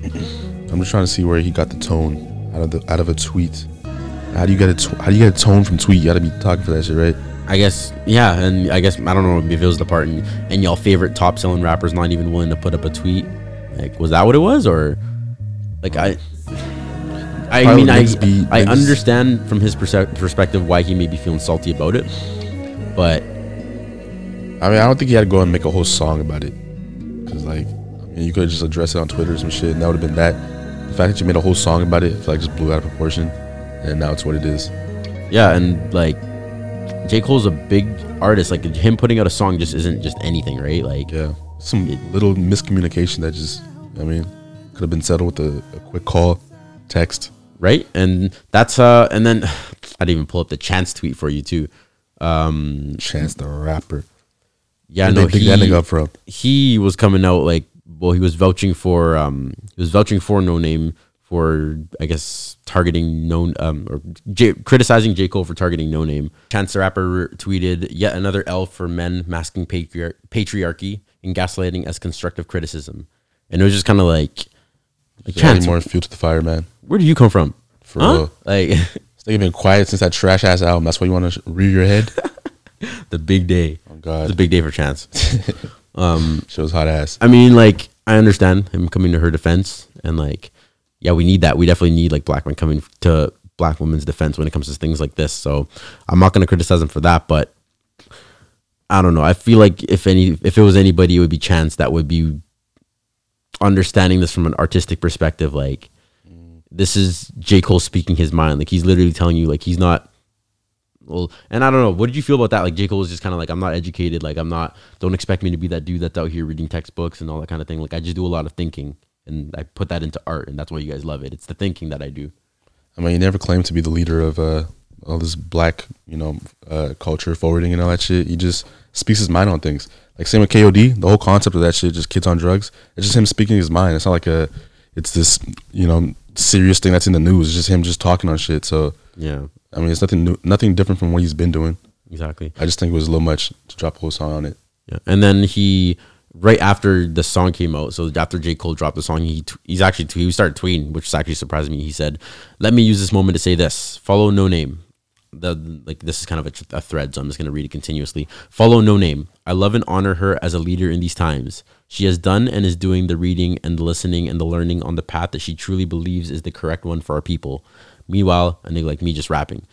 I'm just trying to see where he got the tone out of the out of a tweet. How do you get a tw- how do you get a tone from tweet? You gotta be talking for that shit, right? I guess yeah, and I guess I don't know if it was the part and, and y'all favorite top selling rappers not even willing to put up a tweet. Like, was that what it was, or like I? I Probably mean, I I understand from his perse- perspective why he may be feeling salty about it, but I mean, I don't think he had to go and make a whole song about it. Cause like, I mean, you could just address it on Twitter or some shit, and that would have been that. the fact that you made a whole song about it, I feel like just blew out of proportion, and now it's what it is. Yeah, and like J. Cole's a big artist. Like him putting out a song just isn't just anything, right? Like Yeah, some little miscommunication that just, I mean, could have been settled with a, a quick call, text. right? And that's uh and then I didn't even pull up the chance tweet for you too. Um Chance the rapper. yeah, no, they he, that from? he was coming out like well, he was vouching for um he was vouching for Noname for I guess targeting known um or J- criticizing J Cole for targeting Noname. Chance the rapper tweeted yet another L for men masking patriar- patriarchy and gaslighting as constructive criticism, and it was just kind of like like Chance, more fuel to the fire, man. where do you come from? For Huh? real. Like They've been quiet since that trash ass album. That's why you want to rear your head. the big day. Oh God, It's a big day for Chance. Um, Shows hot ass. I mean, like, I understand him coming to her defense, and like, yeah, we need that. We definitely need like black men coming to black women's defense when it comes to things like this. So I'm not gonna criticize him for that, but I don't know. I feel like if any, if it was anybody, it would be Chance that would be understanding this from an artistic perspective. Like, this is J Cole speaking his mind. Like, he's literally telling you, like, he's not well, and I don't know. What did you feel about that? Like J Cole was just kind of like, I'm not educated. Like I'm not. Don't expect me to be that dude that's out here reading textbooks and all that kind of thing. Like I just do a lot of thinking, and I put that into art, and that's why you guys love it. It's the thinking that I do. I mean, he never claimed to be the leader of uh, all this black, you know, uh, culture forwarding and all that shit. He just speaks his mind on things. Like same with KOD, the whole concept of that shit, just kids on drugs. It's just him speaking his mind. It's not like a, it's this, you know, serious thing that's in the news. It's just him just talking on shit. So Yeah, I mean, it's nothing new, nothing different from what he's been doing. exactly. I just think it was a little much to drop a whole song on it. Yeah, and then he right after the song came out, so after J Cole dropped the song, he t- he's actually t- he started tweeting, which is actually surprised me. He said, "Let me use this moment to say this: Follow Noname." The like this is kind of a, a thread, so I'm just gonna read it continuously. Follow Noname. I love and honor her as a leader in these times. She has done and is doing the reading and the listening and the learning on the path that she truly believes is the correct one for our people. Meanwhile, a nigga like me just rapping.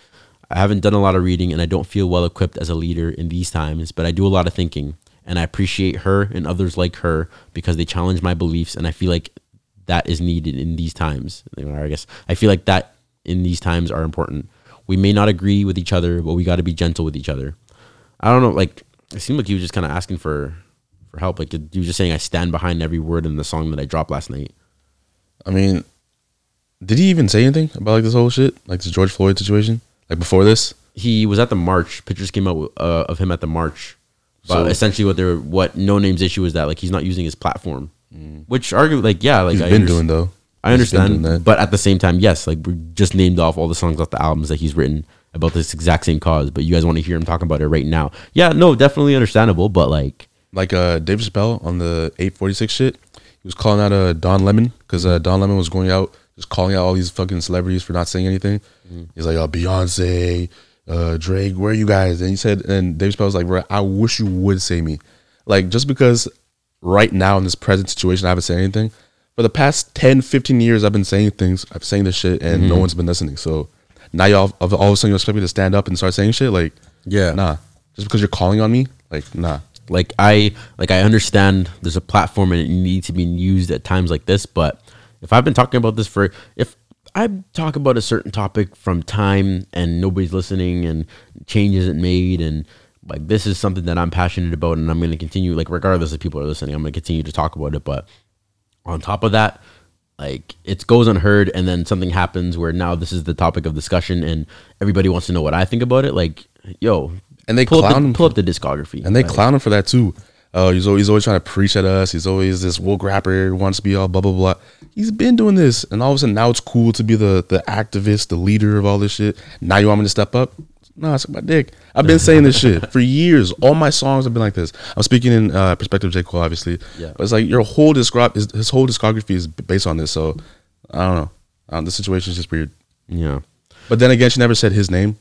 I haven't done a lot of reading and I don't feel well equipped as a leader in these times, but I do a lot of thinking and I appreciate her and others like her because they challenge my beliefs and I feel like that is needed in these times. I guess I feel like that in these times are important. We may not agree with each other, but we got to be gentle with each other. I don't know, like it seemed like he was just kind of asking for for help. Like he was just saying, "I stand behind every word in the song that I dropped last night." I mean, did he even say anything about like this whole shit, like this George Floyd situation, like before this? he was at the march. Pictures came out uh, of him at the march. But So- essentially, what they're what Noname's issue is that like he's not using his platform, which argue like yeah, like He's I been underst- doing though. I He's been doing understand, but at the same time, yes, like we just named off all the songs off the albums that he's written about this exact same cause. But you guys want to hear him talk about it right now? Yeah, no, definitely understandable. But like, like uh Dave Chappelle on the 846 shit. He was calling out uh Don Lemon because uh, Don Lemon was going out just calling out all these fucking celebrities for not saying anything. He's like, oh Beyonce, uh Drake, where are you guys? And he said, and Dave Chappelle was like, bro, I wish you would say me. Like just because right now in this present situation I haven't said anything. For the past 10, 15 years I've been saying things, I've saying this shit and no one's been listening. So now y'all all of a sudden you expect me to stand up and start saying shit? Like, Yeah. nah. Just because you're calling on me? Like, nah. like I like I understand there's a platform and it needs to be used at times like this, but if I've been talking about this for if I talk about a certain topic from time and nobody's listening and change isn't made and like this is something that I'm passionate about and I'm going to continue like regardless if people are listening, I'm going to continue to talk about it, but on top of that, like it goes unheard and then something happens where now this is the topic of discussion and everybody wants to know what I think about it, like yo, And they pull up the, pull up the discography. And they Like, clown him for that too. Oh, he's always, he's always trying to preach at us. He's always this woke rapper, wants to be all blah blah blah. He's been doing this, and all of a sudden now it's cool to be the the activist, the leader of all this shit. Now you want me to step up? No, it's my dick. I've been saying this shit for years. All my songs have been like this. I'm speaking in uh, perspective of J Cole, obviously. Yeah. But it's like your whole discog his, his whole discography is based on this. So I don't know. Um, the situation is just weird. yeah. But then again, she never said his name.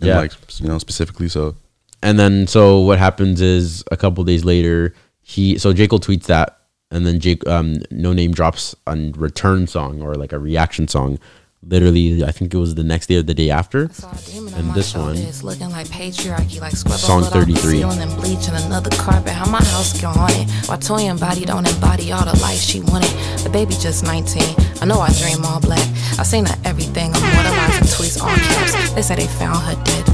Yeah. Like you know specifically. So And then so what happens is a couple days later, he so J. Cole tweets that, and then Jake um Noname drops a return song or like a reaction song literally, I think it was the next day or the day after. Saw a demon And on this one- looking like patriarchy, like Song all off the 33. ceiling and bleach and another carpet. How my house get haunted? Why Toyin body don't embody all the life she wanted? The baby just 19. I know I dream all black. I seen her everything. I'm mortalizing tweets all caps. They say they found her dead.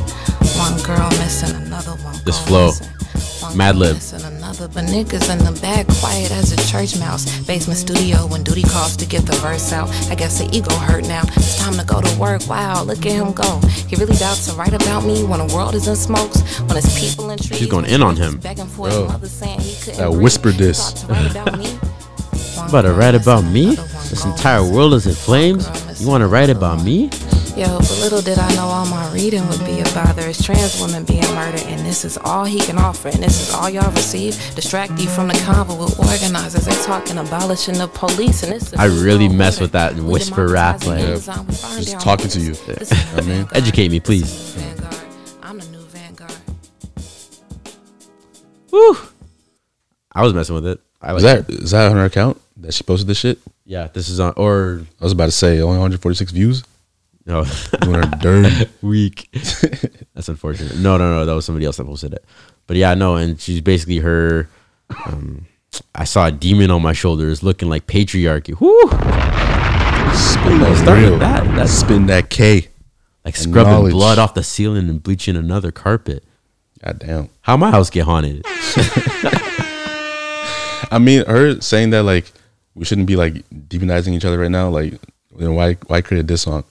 One girl missing, another one. This flow. missing. One Madlib. missing, Another, but niggas in the back, quiet as a church mouse. Basement studio when duty calls to get the verse out. I guess the ego hurt now. It's time to go to work. Wow, look at him go. He really doubts to write about me when the world is in smokes. When it's people in trees. She's going in on him. Begging for Bro, his mother saying he couldn't that whisper He diss. thought to write about me. One About to write about me? This entire world is in flames. You want to write about me? Yo, but little did I know all my reading would be a bother. It's trans women being murdered, and this is all he can offer, and this is all y'all receive. Distract you from the convo with organizers. They talking abolishing the police, and this I really mess order. with that whisper rap, democratizing like- Amazon, we burn Just talking to you. buildings. This is I mean, Educate me, please. Vanguard. I'm the new Vanguard. Woo! I was messing with it. I like is that is that on her account that she posted this shit? Yeah, this is on or I was about to say only 146 views. No Doing her dirty. weak. That's unfortunate. No, no, no. That was somebody else that posted it. But yeah, no. And she's basically her. Um, I saw a demon on my shoulders, looking like patriarchy. Whoo! Spin that Start with real. that. That's- spin that K. Like scrubbing Knowledge. blood off the ceiling and bleaching another carpet. God damn. How my house get haunted? I mean, her saying that like we shouldn't be like demonizing each other right now. Like, then why why create a diss song?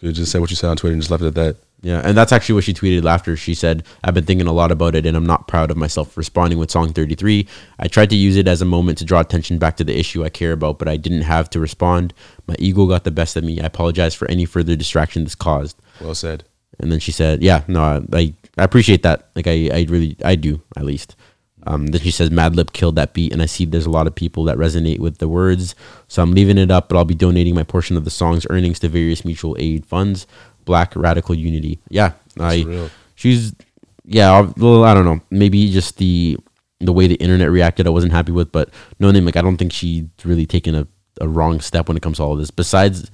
You could just say what you said on Twitter and just left it at that. Yeah, and that's actually what she tweeted after. She said, I've been thinking a lot about it and I'm not proud of myself responding with song 33. I tried to use it as a moment to draw attention back to the issue I care about, but I didn't have to respond. My ego got the best of me. I apologize for any further distraction this caused. Well said. And then she said, Yeah, no, I, I, I appreciate that. Like, I, I really, I do, at least. Um, then she says, Madlib killed that beat, and I see there's a lot of people that resonate with the words. So I'm leaving it up, but I'll be donating my portion of the song's earnings to various mutual aid funds. Black Radical Unity. Yeah, I. real. She's, yeah. Well, I don't know. Maybe just the the way the internet reacted, I wasn't happy with. But Noname, like I don't think she's really taken a, a wrong step when it comes to all of this. Besides,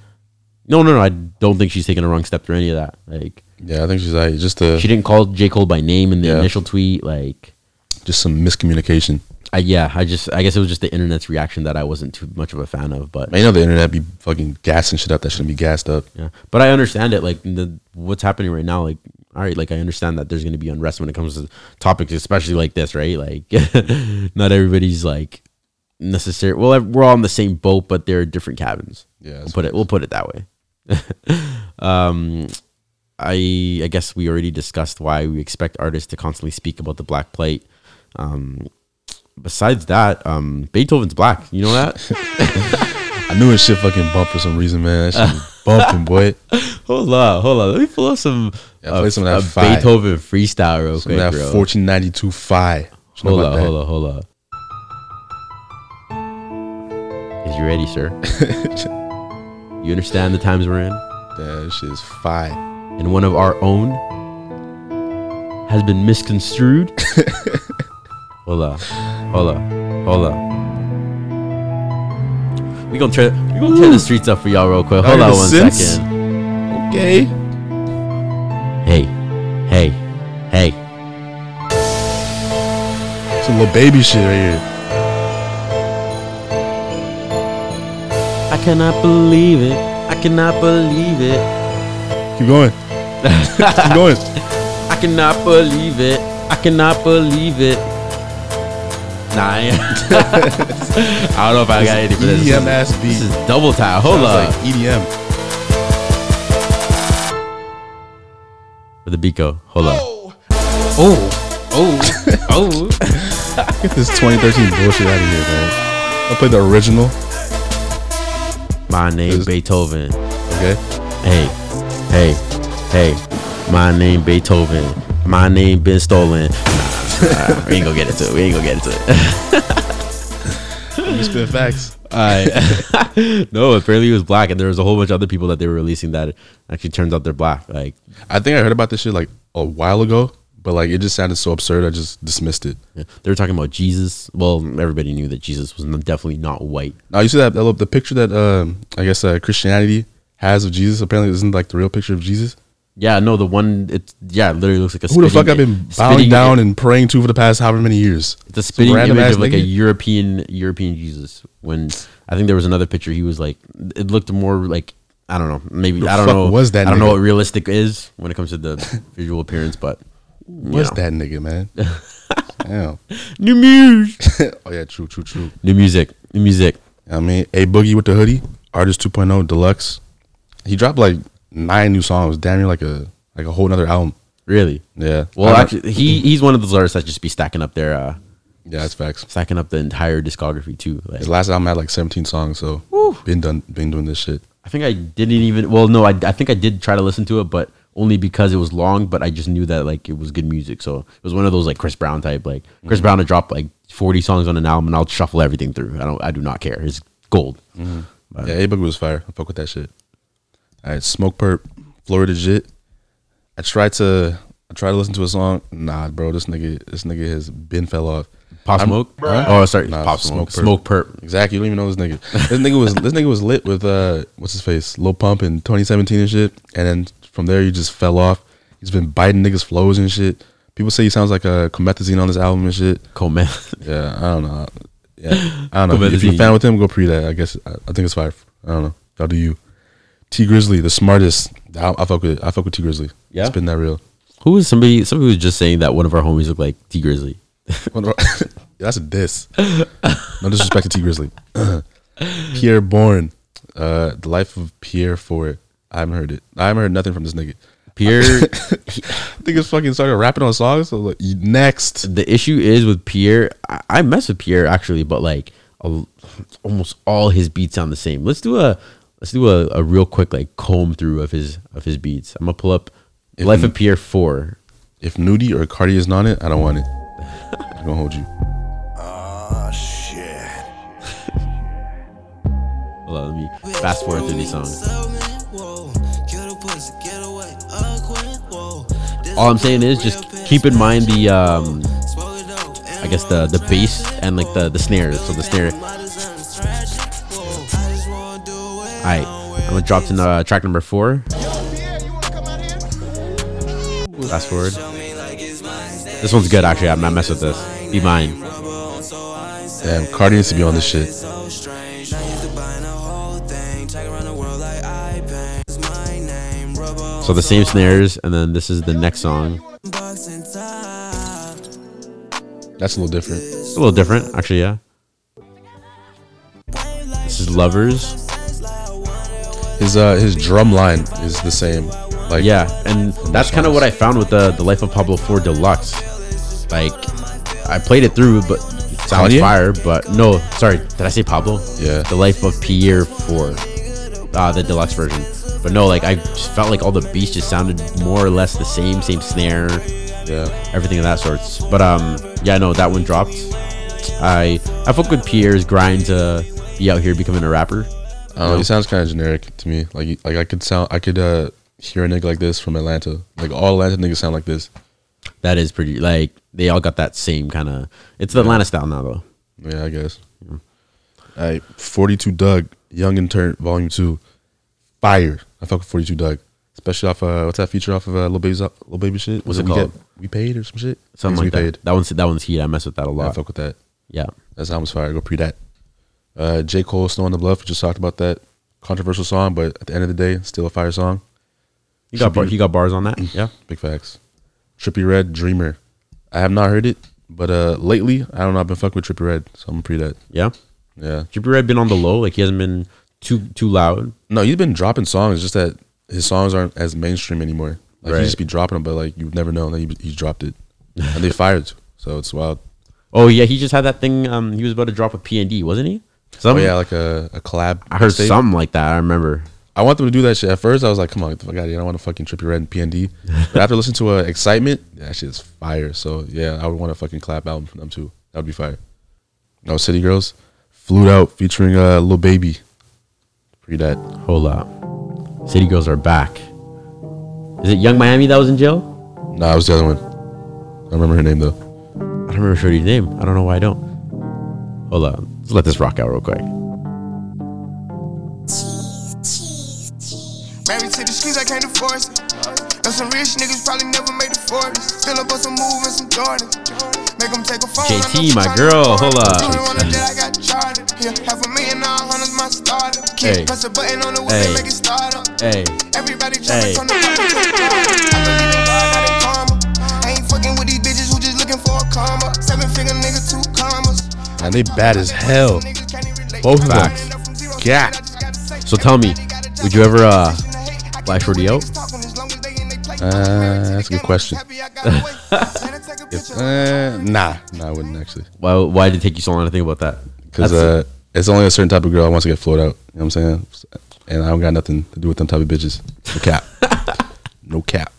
no, no, no. I don't think she's taken a wrong step through any of that. Like Yeah, I think she's like just a she didn't call J Cole by name in the Yeah. initial tweet. Like, just some miscommunication. I yeah, I just I guess it was just the internet's reaction that I wasn't too much of a fan of. But you know the internet be fucking gassing shit up that shouldn't be gassed up. yeah, but I understand it. Like the what's happening right now. Like, all right, like I understand that there's going to be unrest when it comes to topics, especially like this, right? Like, not everybody's like necessary. Well, we're all in the same boat, but there are different cabins. Yeah, we'll put it. We'll put it that way. um, I I guess we already discussed why we expect artists to constantly speak about the black plate. Um, besides that, um, Beethoven's black. You know that? I knew his shit fucking bumped for some reason, man. That shit bumping, boy. hold on, hold on. Let me pull up some, Yeah, play some of that a. Beethoven freestyle real Some quick, of that bro. 1492 Phi. hold on, hold on, hold on. Is you ready, sir? you understand the times we're in? That shit is Phi. and one of our own has been misconstrued. Hold up, hold up, hold up. We gonna try. We gonna tear the streets up for y'all real quick. Hold on one the second. Okay. Hey, hey, hey. It's a little baby shit right here. I cannot believe it. I cannot believe it. Keep going. Keep going. I cannot believe it. I cannot believe it. Nah, I, ain't- I don't know if I got anything for this. EDM ass beat. This is double time. Hold Sounds up. like EDM. Where the beat go? Hold up. Oh. Oh, oh. oh. Get this 2013 bullshit out of here, man. I'll play the original. My name Is- Beethoven. Okay. Hey, hey, hey. My name Beethoven. My name been stolen. Nah, nah, we ain't gonna get into it. We ain't gonna get into it. Let me spit facts. I no, apparently he was black, and there was a whole bunch of other people that they were releasing that actually turns out they're black. Like, I think I heard about this shit like a while ago, but like it just sounded so absurd. I just dismissed it. yeah, they were talking about Jesus. Well, everybody knew that Jesus was definitely not white. Now you see that that the picture that um I guess uh, Christianity has of Jesus. Apparently, isn't like the real picture of Jesus. Yeah, no, the one it's yeah, it literally looks like a Who the fuck I've been bowing down and praying to for the past however many years? The spitting image of like a? European European Jesus. When I think there was another picture, he was like, it looked more like I don't know, maybe The I don't know. was that I don't know what realistic is when it comes to the visual appearance, but What's know. that nigga, man? Damn. new music, Oh yeah, true, true, true. new music, new music. I mean, a boogie with the hoodie, artist 2.0 deluxe. He dropped like nine new songs, damn near like a like a whole nother album. Really? Yeah. Well, actually, he he's one of those artists that just be stacking up their uh, yeah, that's facts. stacking up the entire discography too. Like, His last album had like 17 songs, so been done, been doing this shit. I think I didn't even. Well, no, I, I think I did try to listen to it, but only because it was long. But I just knew that like it was good music, so it was one of those like Chris Brown type. Like Chris Mm-hmm. Brown to drop like forty songs on an album, and I'll shuffle everything through. I don't. I do not care. It's gold. But- Yeah, A Boogie was fire. I fuck with that shit. All right, Smokepurpp, Florida Jit. I tried to, I tried to listen to a song. Nah, bro, this nigga, this nigga has been fell off. Pop I'm- Smoke. Huh? Oh, sorry, Nah, Pop Smoke. Smokepurpp. Smoke Perp. Exactly. You don't even know this nigga. This nigga was this nigga was lit with uh what's his face? Lil Pump in 2017 and shit. And then from there you just fell off. He's been biting niggas flows and shit. People say he sounds like a Comethazine on this album and shit. Coleman. Yeah, I don't know. Yeah, I don't know. if you're a fan with him, go pre that. I guess I, I think it's fire. I don't know. Y'all do you. Tee Grizzley, the smartest. I, I fuck with. I fuck with Tee Grizzley. Yeah? it's been that real. Who is somebody? Somebody was just saying that one of our homies looked like Tee Grizzley. One of our- Yeah, that's a diss. no disrespect to Tee Grizzley. Pi'erre Bourne, uh, the life of Pierre Fort. I haven't heard it. I haven't heard nothing from this nigga. Pierre. I think it's fucking started rapping on songs. So like, next, the issue is with Pierre. I, I mess with Pierre actually, but like a, almost all his beats sound the same. Let's do a let's do a, a real quick like comb through of his of his beats. I'm gonna pull up If- Life of Pierre four. if Nudie or Carti is on it, I don't want it. I'm gonna hold you. Hold on, let me fast forward through these songs. All I'm saying is just keep in mind the um I guess the the bass and like the the snares. So the snare. Alright, I'm gonna drop to uh, track number four. Fast forward. This one's good actually. I'm not messing with this. Be mine. Damn, Carti needs to be on this shit. So the same snares, and then this is the next song. That's a little different. It's a little different, actually. Yeah. This is Lovers. His uh his drum line is the same. Like Yeah, and that's kind of what I found with the the Life of Pablo 4 Deluxe. Like, I played it through, but it sounds Kanye? fire. But no, sorry, did I say Pablo? Yeah. The Life of Pierre 4, uh, the deluxe version. But no, like I just felt like all the beats just sounded more or less the same, same snare, yeah. everything of that sorts. But um, yeah, no, that one dropped. I I fuck with Pierre's grind to be out here becoming a rapper. I don't know, he sounds kind of generic to me. Like like I could sound I could uh hear a nigga like this from Atlanta. Like all Atlanta niggas sound like this. That is pretty like they all got that same kind of. It's the Atlanta style now though. Yeah, I guess. All right, 42 Dugg, Young and Turnt, Volume 2. Fire. I fuck with 42 Dugg. Especially off, uh, what's that feature off of uh, Lil Baby's Lil Baby shit? What's Was it we called? We paid or some shit? Something Things like we that. That one's that one's heat. I mess with that a Yeah, I lot. fuck with that. Yeah. That album's fire. Go pre that. Uh, J. Cole, Snow on the Bluff. We just talked about that. Controversial song, but at the end of the day, still a fire song. He got bar, he got bars on that. Yeah. Big facts. Trippie Redd, Dreamer. I have not heard it, but uh, lately, I don't know. I've been fucking with Trippie Redd, so I'm gonna pre that. Yeah. Yeah. Trippie Redd been on the low. Like he hasn't been too too loud. No, he's been dropping songs. Just that his songs aren't as mainstream anymore. Like Right. he just be dropping them, but like you've never known that he, he's dropped it, and they fired. So it's wild. Oh yeah, he just had that thing. Um, he was about to drop with PND, wasn't he? Some, oh yeah, like a, a collab. I heard mixtape. something like that. I remember. I want them to do that shit. At first, I was like, "Come on, get the fuck out of here! I don't want to fucking Trippie Redd and PND." But after listening to uh, Excitement, that shit is fire. So yeah, I would want a fucking collab album from them too. That would be fire. No City Girls, Flewed Out featuring uh, little Baby. Pre that. Hold up. City Girls are back. Is it Yung Miami that was in jail? Nah, it was the other one. I remember her name though. I don't remember Shorty's name. I don't know why I don't. Hold on. Let's let this rock out real quick. streets, I can't enforce it. Know some rich niggas probably never made the 40s. Still up on some move and some Jordan. Make them take a phone. I know JT, she my tryna girl, record. hold up. Doing one of that, I Man, they bad as hell. Both facts. Yeah. So tell me, would you ever uh flash Shorty out? Uh, that's a good question. If, uh, nah, nah, I wouldn't actually. Why why did it take you so long to think about that? Because uh, it's only a certain type of girl that wants to get flewed out. You know what I'm saying? And I don't got nothing to do with them type of bitches. No cap. no cap.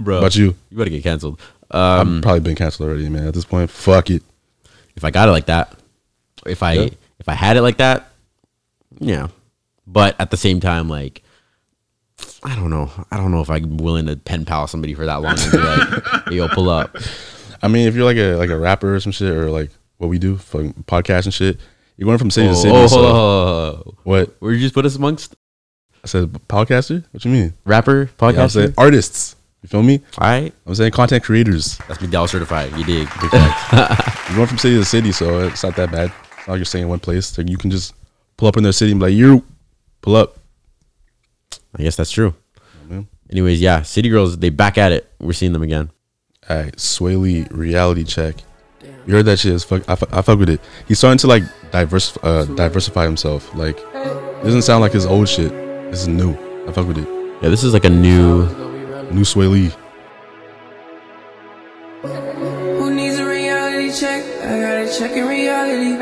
bro, About you? you better get canceled. I've Um, probably been canceled already, man. At this point, fuck it. If I got it like that, if I Yeah. if I had it like that, yeah. But at the same time, like, I don't know. I don't know if I'm willing to pen pal somebody for that long and be like, hey, yo, pull up. I mean, if you're like a like a rapper or some shit, or like what we do, fucking podcast and shit, you're going from city Oh, to city. oh, so hold on, hold on, hold on. what? Where you just put us amongst I said podcaster. What you mean? rapper Yeah, I'm artists. You feel me? All right, I'm saying content creators. that's McDowell certified. You dig? You're going from city to city, so it's not that bad. It's not like you're staying in one place. Like you can just pull up in their city and be like, you pull up. I guess that's true. man. Anyways, yeah, City Girls, they back at it. We're seeing them again. All right, Swae Lee reality check. You heard that shit? Is fuck, I, fu- I fuck with it. He's starting to like diverse, uh, diversify himself. Like, it doesn't sound like his old shit. This is new. I fuck with it. Yeah, this is like a new. New Swae Lee. Who needs a reality check? I got a check in reality.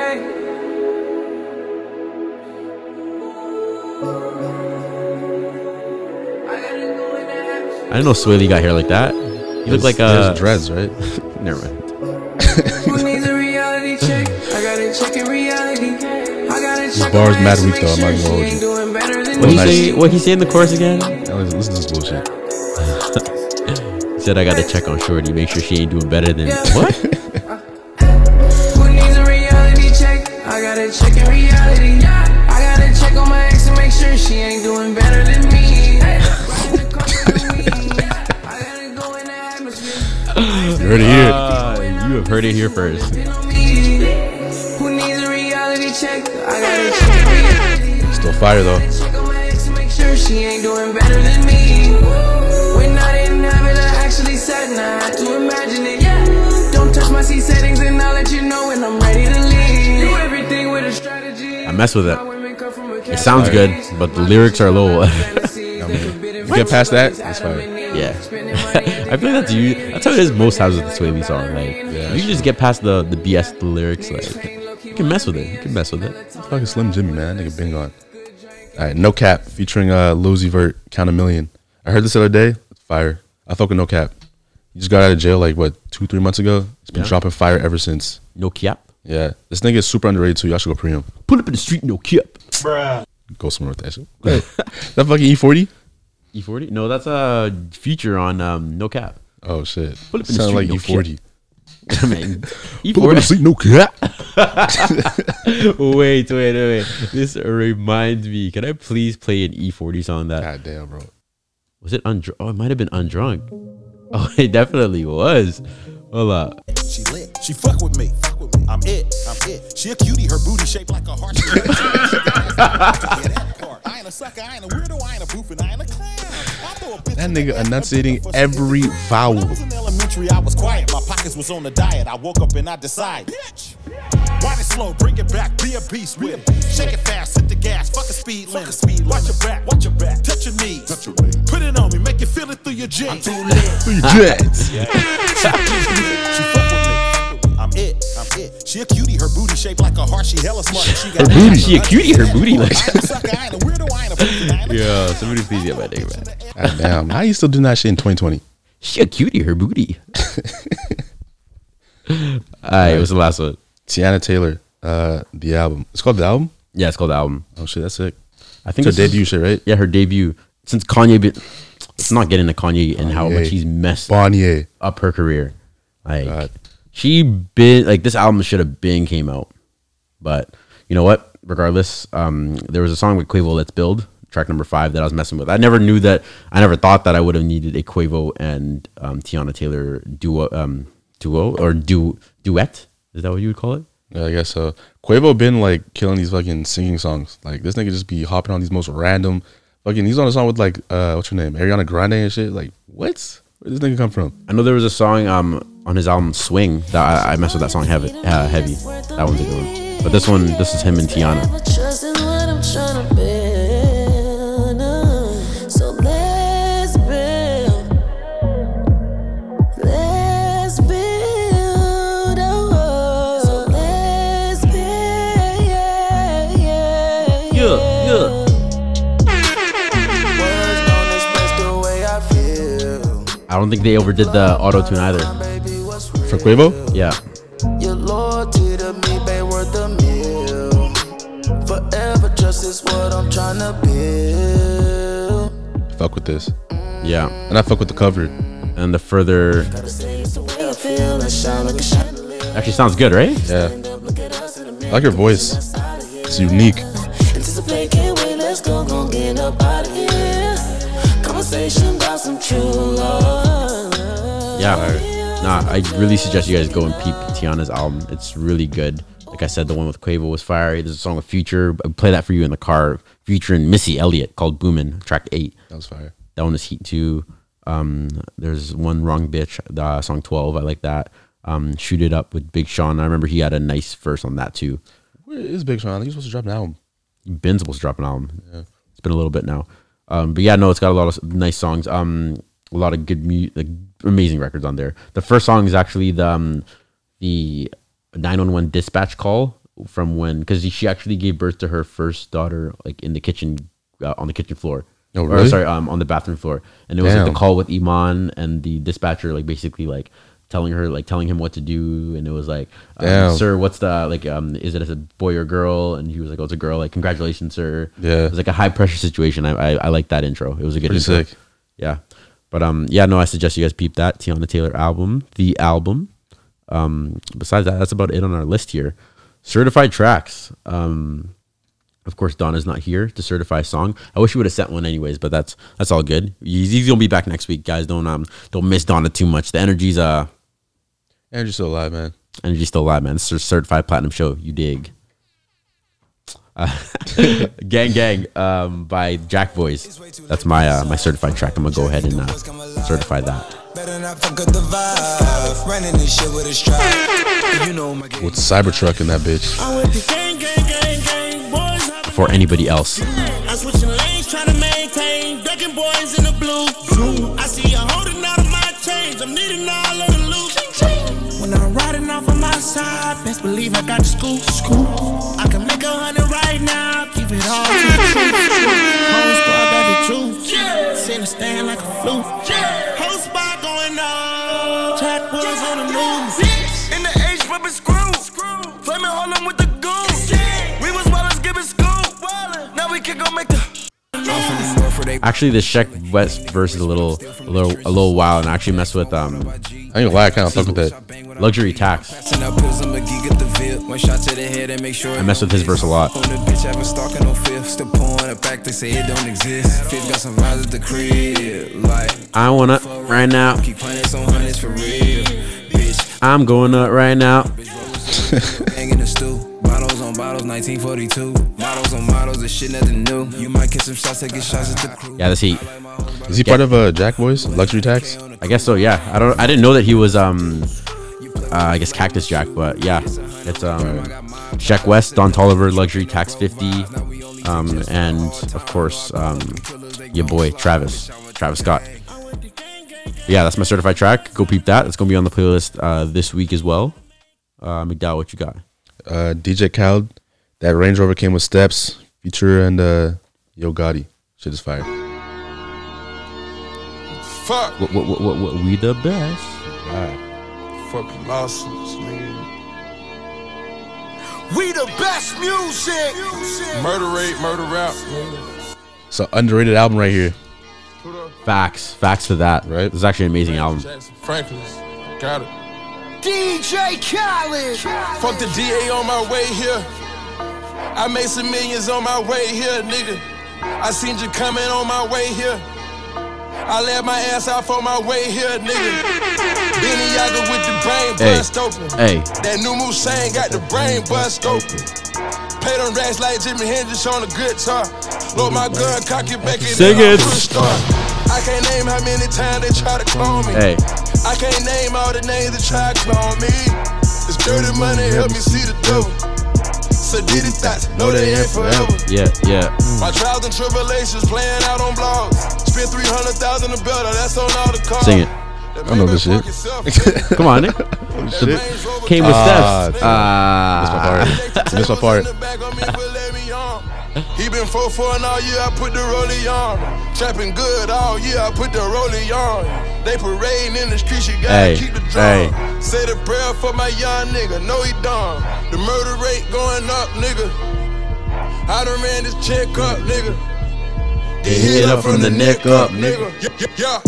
I didn't know Swae Lee got hair like that. You look like a. his uh, dreads, right? Never mind. Who needs a reality check? I got a check in reality. I got a check bar's on my mad weak, though, I'm not gonna hold you. doing better than What he me. say? What he say in the chorus again? Now listen, listen to this bullshit. Said I got to check on Shorty, make sure she ain't doing better than what? Who needs a reality check? I got a check in reality. I got a check on my ex to make sure she ain't doing better than me. Riding the car with me. I gotta go in the atmosphere. You heard it here. Uh, you have heard it here first. Been on me. Mess with it. It sounds good, but the lyrics are low. You get past that, it's fire. yeah. I feel like that's you. That's how it is most times with the Swae Lee song. Like, you can just get past the the BS, the lyrics. Like, you can mess with it. You can mess with it. It's fucking Slim Jxmmi, man. Nigga been gone. All right, No Cap featuring uh, Lil Vert, Count a Million. I heard this the other day. Fire. I fuck with No Cap. He just got out of jail like what two, three months ago. He's been Yeah. dropping fire ever since. No cap. Yeah, this nigga is super underrated too. Y'all should go pre him. Pull up in the street, no cap. Go somewhere with that shit. that fucking E E40. E40? No, that's a feature on um, No Cap. Oh shit. Pull up in the Sound like street, no E40. Man, Pull up in the E40. no cap. wait, wait, wait, wait. This reminds me. Can I please play an E40 song that God damn, bro. was it undrunk? Oh, it might have been undrunk. Oh, it definitely was. Hold up. She lit. She fuck with me. Fuck with me. I'm it. I'm it. She a cutie. Her booty shaped like a heart. She yeah, that. I ain't a sucker. I ain't a weirdo. I ain't a boof and I ain't a clown. A That nigga enunciating every vowel. When I was in elementary, I was quiet. My pockets was on the diet. I woke up and I decide. Bitch. Wind it slow, bring it back, be a beast with it. Shake it fast, hit the gas, fuck a speed limit. Speed watch your back, watch your back, touch your knees. Touch your knees. Put it on me, make you feel it through your jeans. I'm too lit. Jets. She fuck with me. I'm it. I'm it. She a cutie. Her booty shaped like a heart. She hella smart. She got Her booty, she a cutie, her booty like- I ain't a sucker. I ain't a weirdo. I ain't a freak, I ain't a Yeah, somebody please get my name back. God damn. How you still doing that shit in 2020? She a cutie, her booty. Alright, what's the last one? Teyana Taylor, uh, the album. It's called the album. Yeah, it's called the album. Oh shit, that's sick. I think It's her debut shit, right? Yeah, her debut. Since Kanye, been, let's not get into Kanye and how much he's messed Bonnier. up her career. Like God. She been like this album should have been came out, but you know what? Regardless, um, there was a song with Quavo, "Let's Build," track number five that I was messing with. I never knew that. I never thought that I would have needed a Quavo and um, Teyana Taylor duo, um, duo or du- duet. Is that what you would call it? Yeah, I guess so. Quavo been like killing these fucking singing songs. Like this nigga just be hopping on these most random fucking. He's on a song with like uh, what's her name, Ariana Grande and shit. Like what? Where does this nigga come from? I know there was a song um, on his album Swing that I, I messed with that song heavy. Uh, heavy. That one's a good one. But this one, this is him and Teyana. I don't think they overdid the auto tune either. Baby, what's For Quavo? Yeah. Your loyalty to me, babe, worth a meal. Forever trust is what I'm trying to build. Fuck with this. Mm. Yeah. And I fuck with the cover. And the further I feel and shine like a chandelier. actually sounds good, right? Yeah. I like your voice. It's unique. Anticipate, can't wait, let's go, gon' get up out of. Conversation about some true love. Yeah. Nah, I really suggest you guys go and peep Teyana's album. It's really good. Like I said, the one with Quavo was fire. There's a song with Future. I play that for you in the car. Future and Missy Elliott called Boomin', track eight. That was fire. That one is Heat Two. Um, there's one Wrong Bitch, the song twelve. I like that. Um, Shoot It Up with Big Sean. I remember he had a nice verse on that too. Where is Big Sean? I think he's supposed to drop an album. Ben's supposed to drop an album. It's been a little bit now. Um, but yeah, no, it's got a lot of nice songs. Um, a lot of good, mu- like, amazing records on there. The first song is actually the um, the nine one one dispatch call from when because she actually gave birth to her first daughter like in the kitchen uh, on the kitchen floor. Oh, Or, really? sorry, um, on the bathroom floor, and it was like the call with Iman and the dispatcher, like basically like telling her, like telling him what to do, and it was like, um, sir, what's the like, um, is it as a boy or girl? And he was like, oh, it's a girl. Like, congratulations, sir. Yeah. it was like a high pressure situation. I, I I like that intro. It was a good Pretty intro. sick. Yeah, but um, yeah, no, I suggest you guys peep that Teyana Taylor album, the album. Um, besides that, that's about it on our list here. Certified tracks. Um, of course, Dana's not here to certify a song. I wish we would have sent one anyways, but that's that's all good. He's, he's gonna be back next week, guys. Don't um don't miss Dana too much. The energy's uh Andrew's still alive, man. energy's still alive, man. It's a certified platinum show. You dig? Uh, gang gang um by JACKBOYS. That's my uh my certified track. I'm gonna go ahead and uh, certify that. Better not fuck up the vibe. Running with a stride. You know my game. With Cybertruck in that bitch. I'm with the gang, gang, gang, gang. Boys hopping Before anybody else. I'm switching lanes, trying to maintain. Ducking boys in the blue. I see you holding out of my change. I'm needing all side, best believe I got the scoop. Scoop. I can make a hundred right now. Keep it all to the truth. Whole squad got the truth. Sitting the stand like a flute. Whole spot going on. Track boys on the news. In the H, whipping screw. Flaming Harlem with the goons. We was Wallace giving scoop. Now we can go make the. Actually, the Sheck Wes verse is a little, a little, a little wild, and I actually mess with um, I ain't gonna lie, I kind of fuck with that. luxury tax. Up I'ma get the feel. One shot to the head and make sure. I mess with his verse a lot. On the bitch, having stalking no fifth. Still pouring it back, they say it don't exist. Fifth got some vibes at the crib. Like, I wanna right now. keep hundreds on hundreds for real. Bitch, I'm going up right now. hang in the stew. Bottles on bottles, 1942. Models on models, this shit nothing new. You might get some shots, I get shots at the crew. Yeah, this heat. Is he part of uh, JACKBOYS? Luxury Tax? I guess so. Yeah, I don't. I didn't know that he was um, uh, I guess Cactus Jack, but yeah, it's um, Sheck Wes, Don Toliver, Luxury Tax 50, um, and of course um, your boy Travis, Travis Scott. Yeah, that's my certified track. Go peep that. It's gonna be on the playlist uh, this week as well. Uh, McDowell, what you got? Uh, DJ Khaled. That Range Rover came with steps. Future and uh, Yo Gotti. Shit is fire. Fuck. What, what, what, what, what we the best? Fucking lawsuits, man. We the best music. Murder rate, murder rap. It's an underrated album right here. Facts, facts for that. Right. This is actually an amazing album. Jackson Franklin's. Got it. DJ Khaled. Fuck the DA on my way here. I made some millions on my way here, nigga. I seen you coming on my way here. I left my ass out on my way here, nigga. Benny Yaga with the brain Hey. bust open. Hey. That new Musain got the brain bust open. Pay them racks like Jimi Hendrix on a guitar. Load my gun, cock it back and Sing then it. Start. I can't name how many times they try to clone me. Hey. I can't name all the names that try to clone me. This dirty money help me see the devil. So did it thoughts, know they ain't forever. Yeah, yeah. My trials and tribulations playing out on blogs. Spent 300,000 a better, that's on all the cars. Sing it. I know this shit. Come on, Nick. shit. Came with steps Ah, Steph's. my part. Missed my part. He been 4 4 and all year, I put the rollie on. Trapping good all year, I put the rollie on. They parading in the streets, you gotta Hey, keep the hey. Say the prayer for my young nigga, no he done. The murder rate going up, nigga. I done ran this check up, nigga. Get hit up from the neck up, nigga. Yeah, yeah.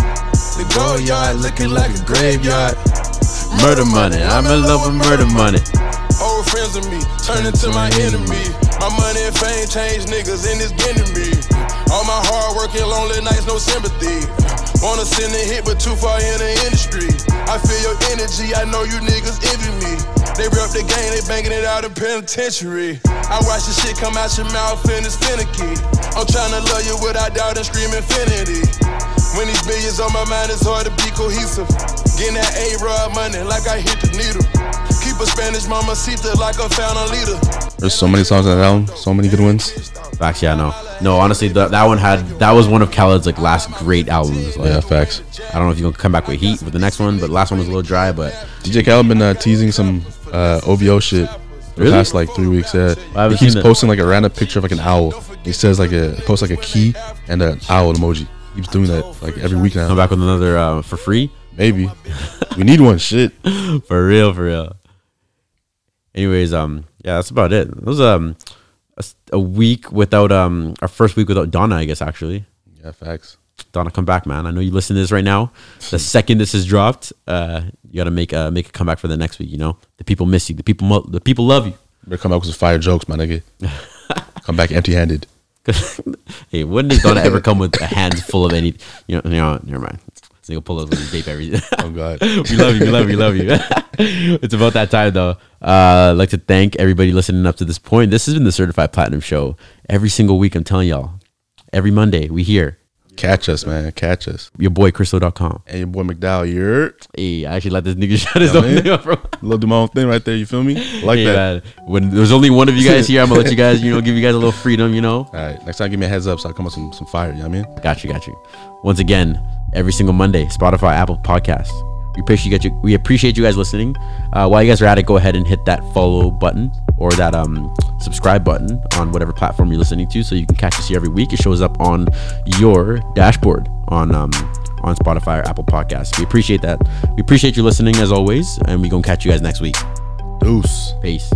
The gold yard looking like a graveyard. Murder money. I'm in love with murder money. Old friends of me turn into my enemy. My money and fame change niggas and it's getting me. All my hard work and lonely nights, no sympathy. Wanna send a hit, but too far in the industry. I feel your energy, I know you niggas envy me. They rep the game, they banging it out in penitentiary. I watch the shit come out your mouth and it's finicky. I'm trying to love you without doubt and scream infinity. When these billions on my mind, it's hard to be cohesive. Getting that A-Rod money like I hit the needle. Keep a Spanish mamacita like I found a leader. There's so many songs on that album, so many good ones. Facts, yeah, no, no. Honestly, the, that one had that was one of Khaled's like last great albums. Like, Yeah, facts. I don't know if you're gonna come back with heat with the next one, but the last one was a little dry. But DJ Khaled been uh, teasing some uh, OVO shit the Really? past like three weeks. Yeah, I haven't he keeps posting like a random picture of like an owl. He says like a posts like a key and an owl emoji. Keeps doing that like every week now. come back with another uh, for free. Maybe we need one. Shit. for real, for real. Anyways, um, yeah, that's about it. It was um a, a week without um our first week without Dana, I guess actually. Yeah, facts. Dana, come back, man. I know you listen to this right now. The second this is dropped, uh, you gotta make a make a comeback for the next week. You know, the people miss you. The people mo- the people love you. Better come back with some fire jokes, my nigga. come back empty-handed. hey, when does Dana ever come with a hands full of any? You know, you know never mind. So you'll pull us with his vape every. Oh God. we love you. We love you. We love you. it's about that time though. Uh, I'd like to thank everybody listening up to this point. This has been the Certified Platinum Show. Every single week, I'm telling y'all. Every Monday, we here. Catch us, man. Catch us. Your boy Kristo.com. And your boy McDowell, you're. Hey, I actually let this nigga shut his Yeah, own man. up, bro. Little do my own thing right there. You feel me? Like Hey, that. man, when there's only one of you guys here, I'm gonna let you guys, you know, give you guys a little freedom, you know. All right. Next time, give me a heads up so I come with some some fire. You know what I mean? Got you, got you. Once again, every single Monday, Spotify, Apple Podcasts. We appreciate you. We appreciate you guys listening. Uh, while you guys are at it, go ahead and hit that follow button or that um, subscribe button on whatever platform you're listening to, so you can catch us here every week. It shows up on your dashboard on um, on Spotify or Apple Podcasts. We appreciate that. We appreciate you listening as always, and we gonna catch you guys next week. Deuce. Peace.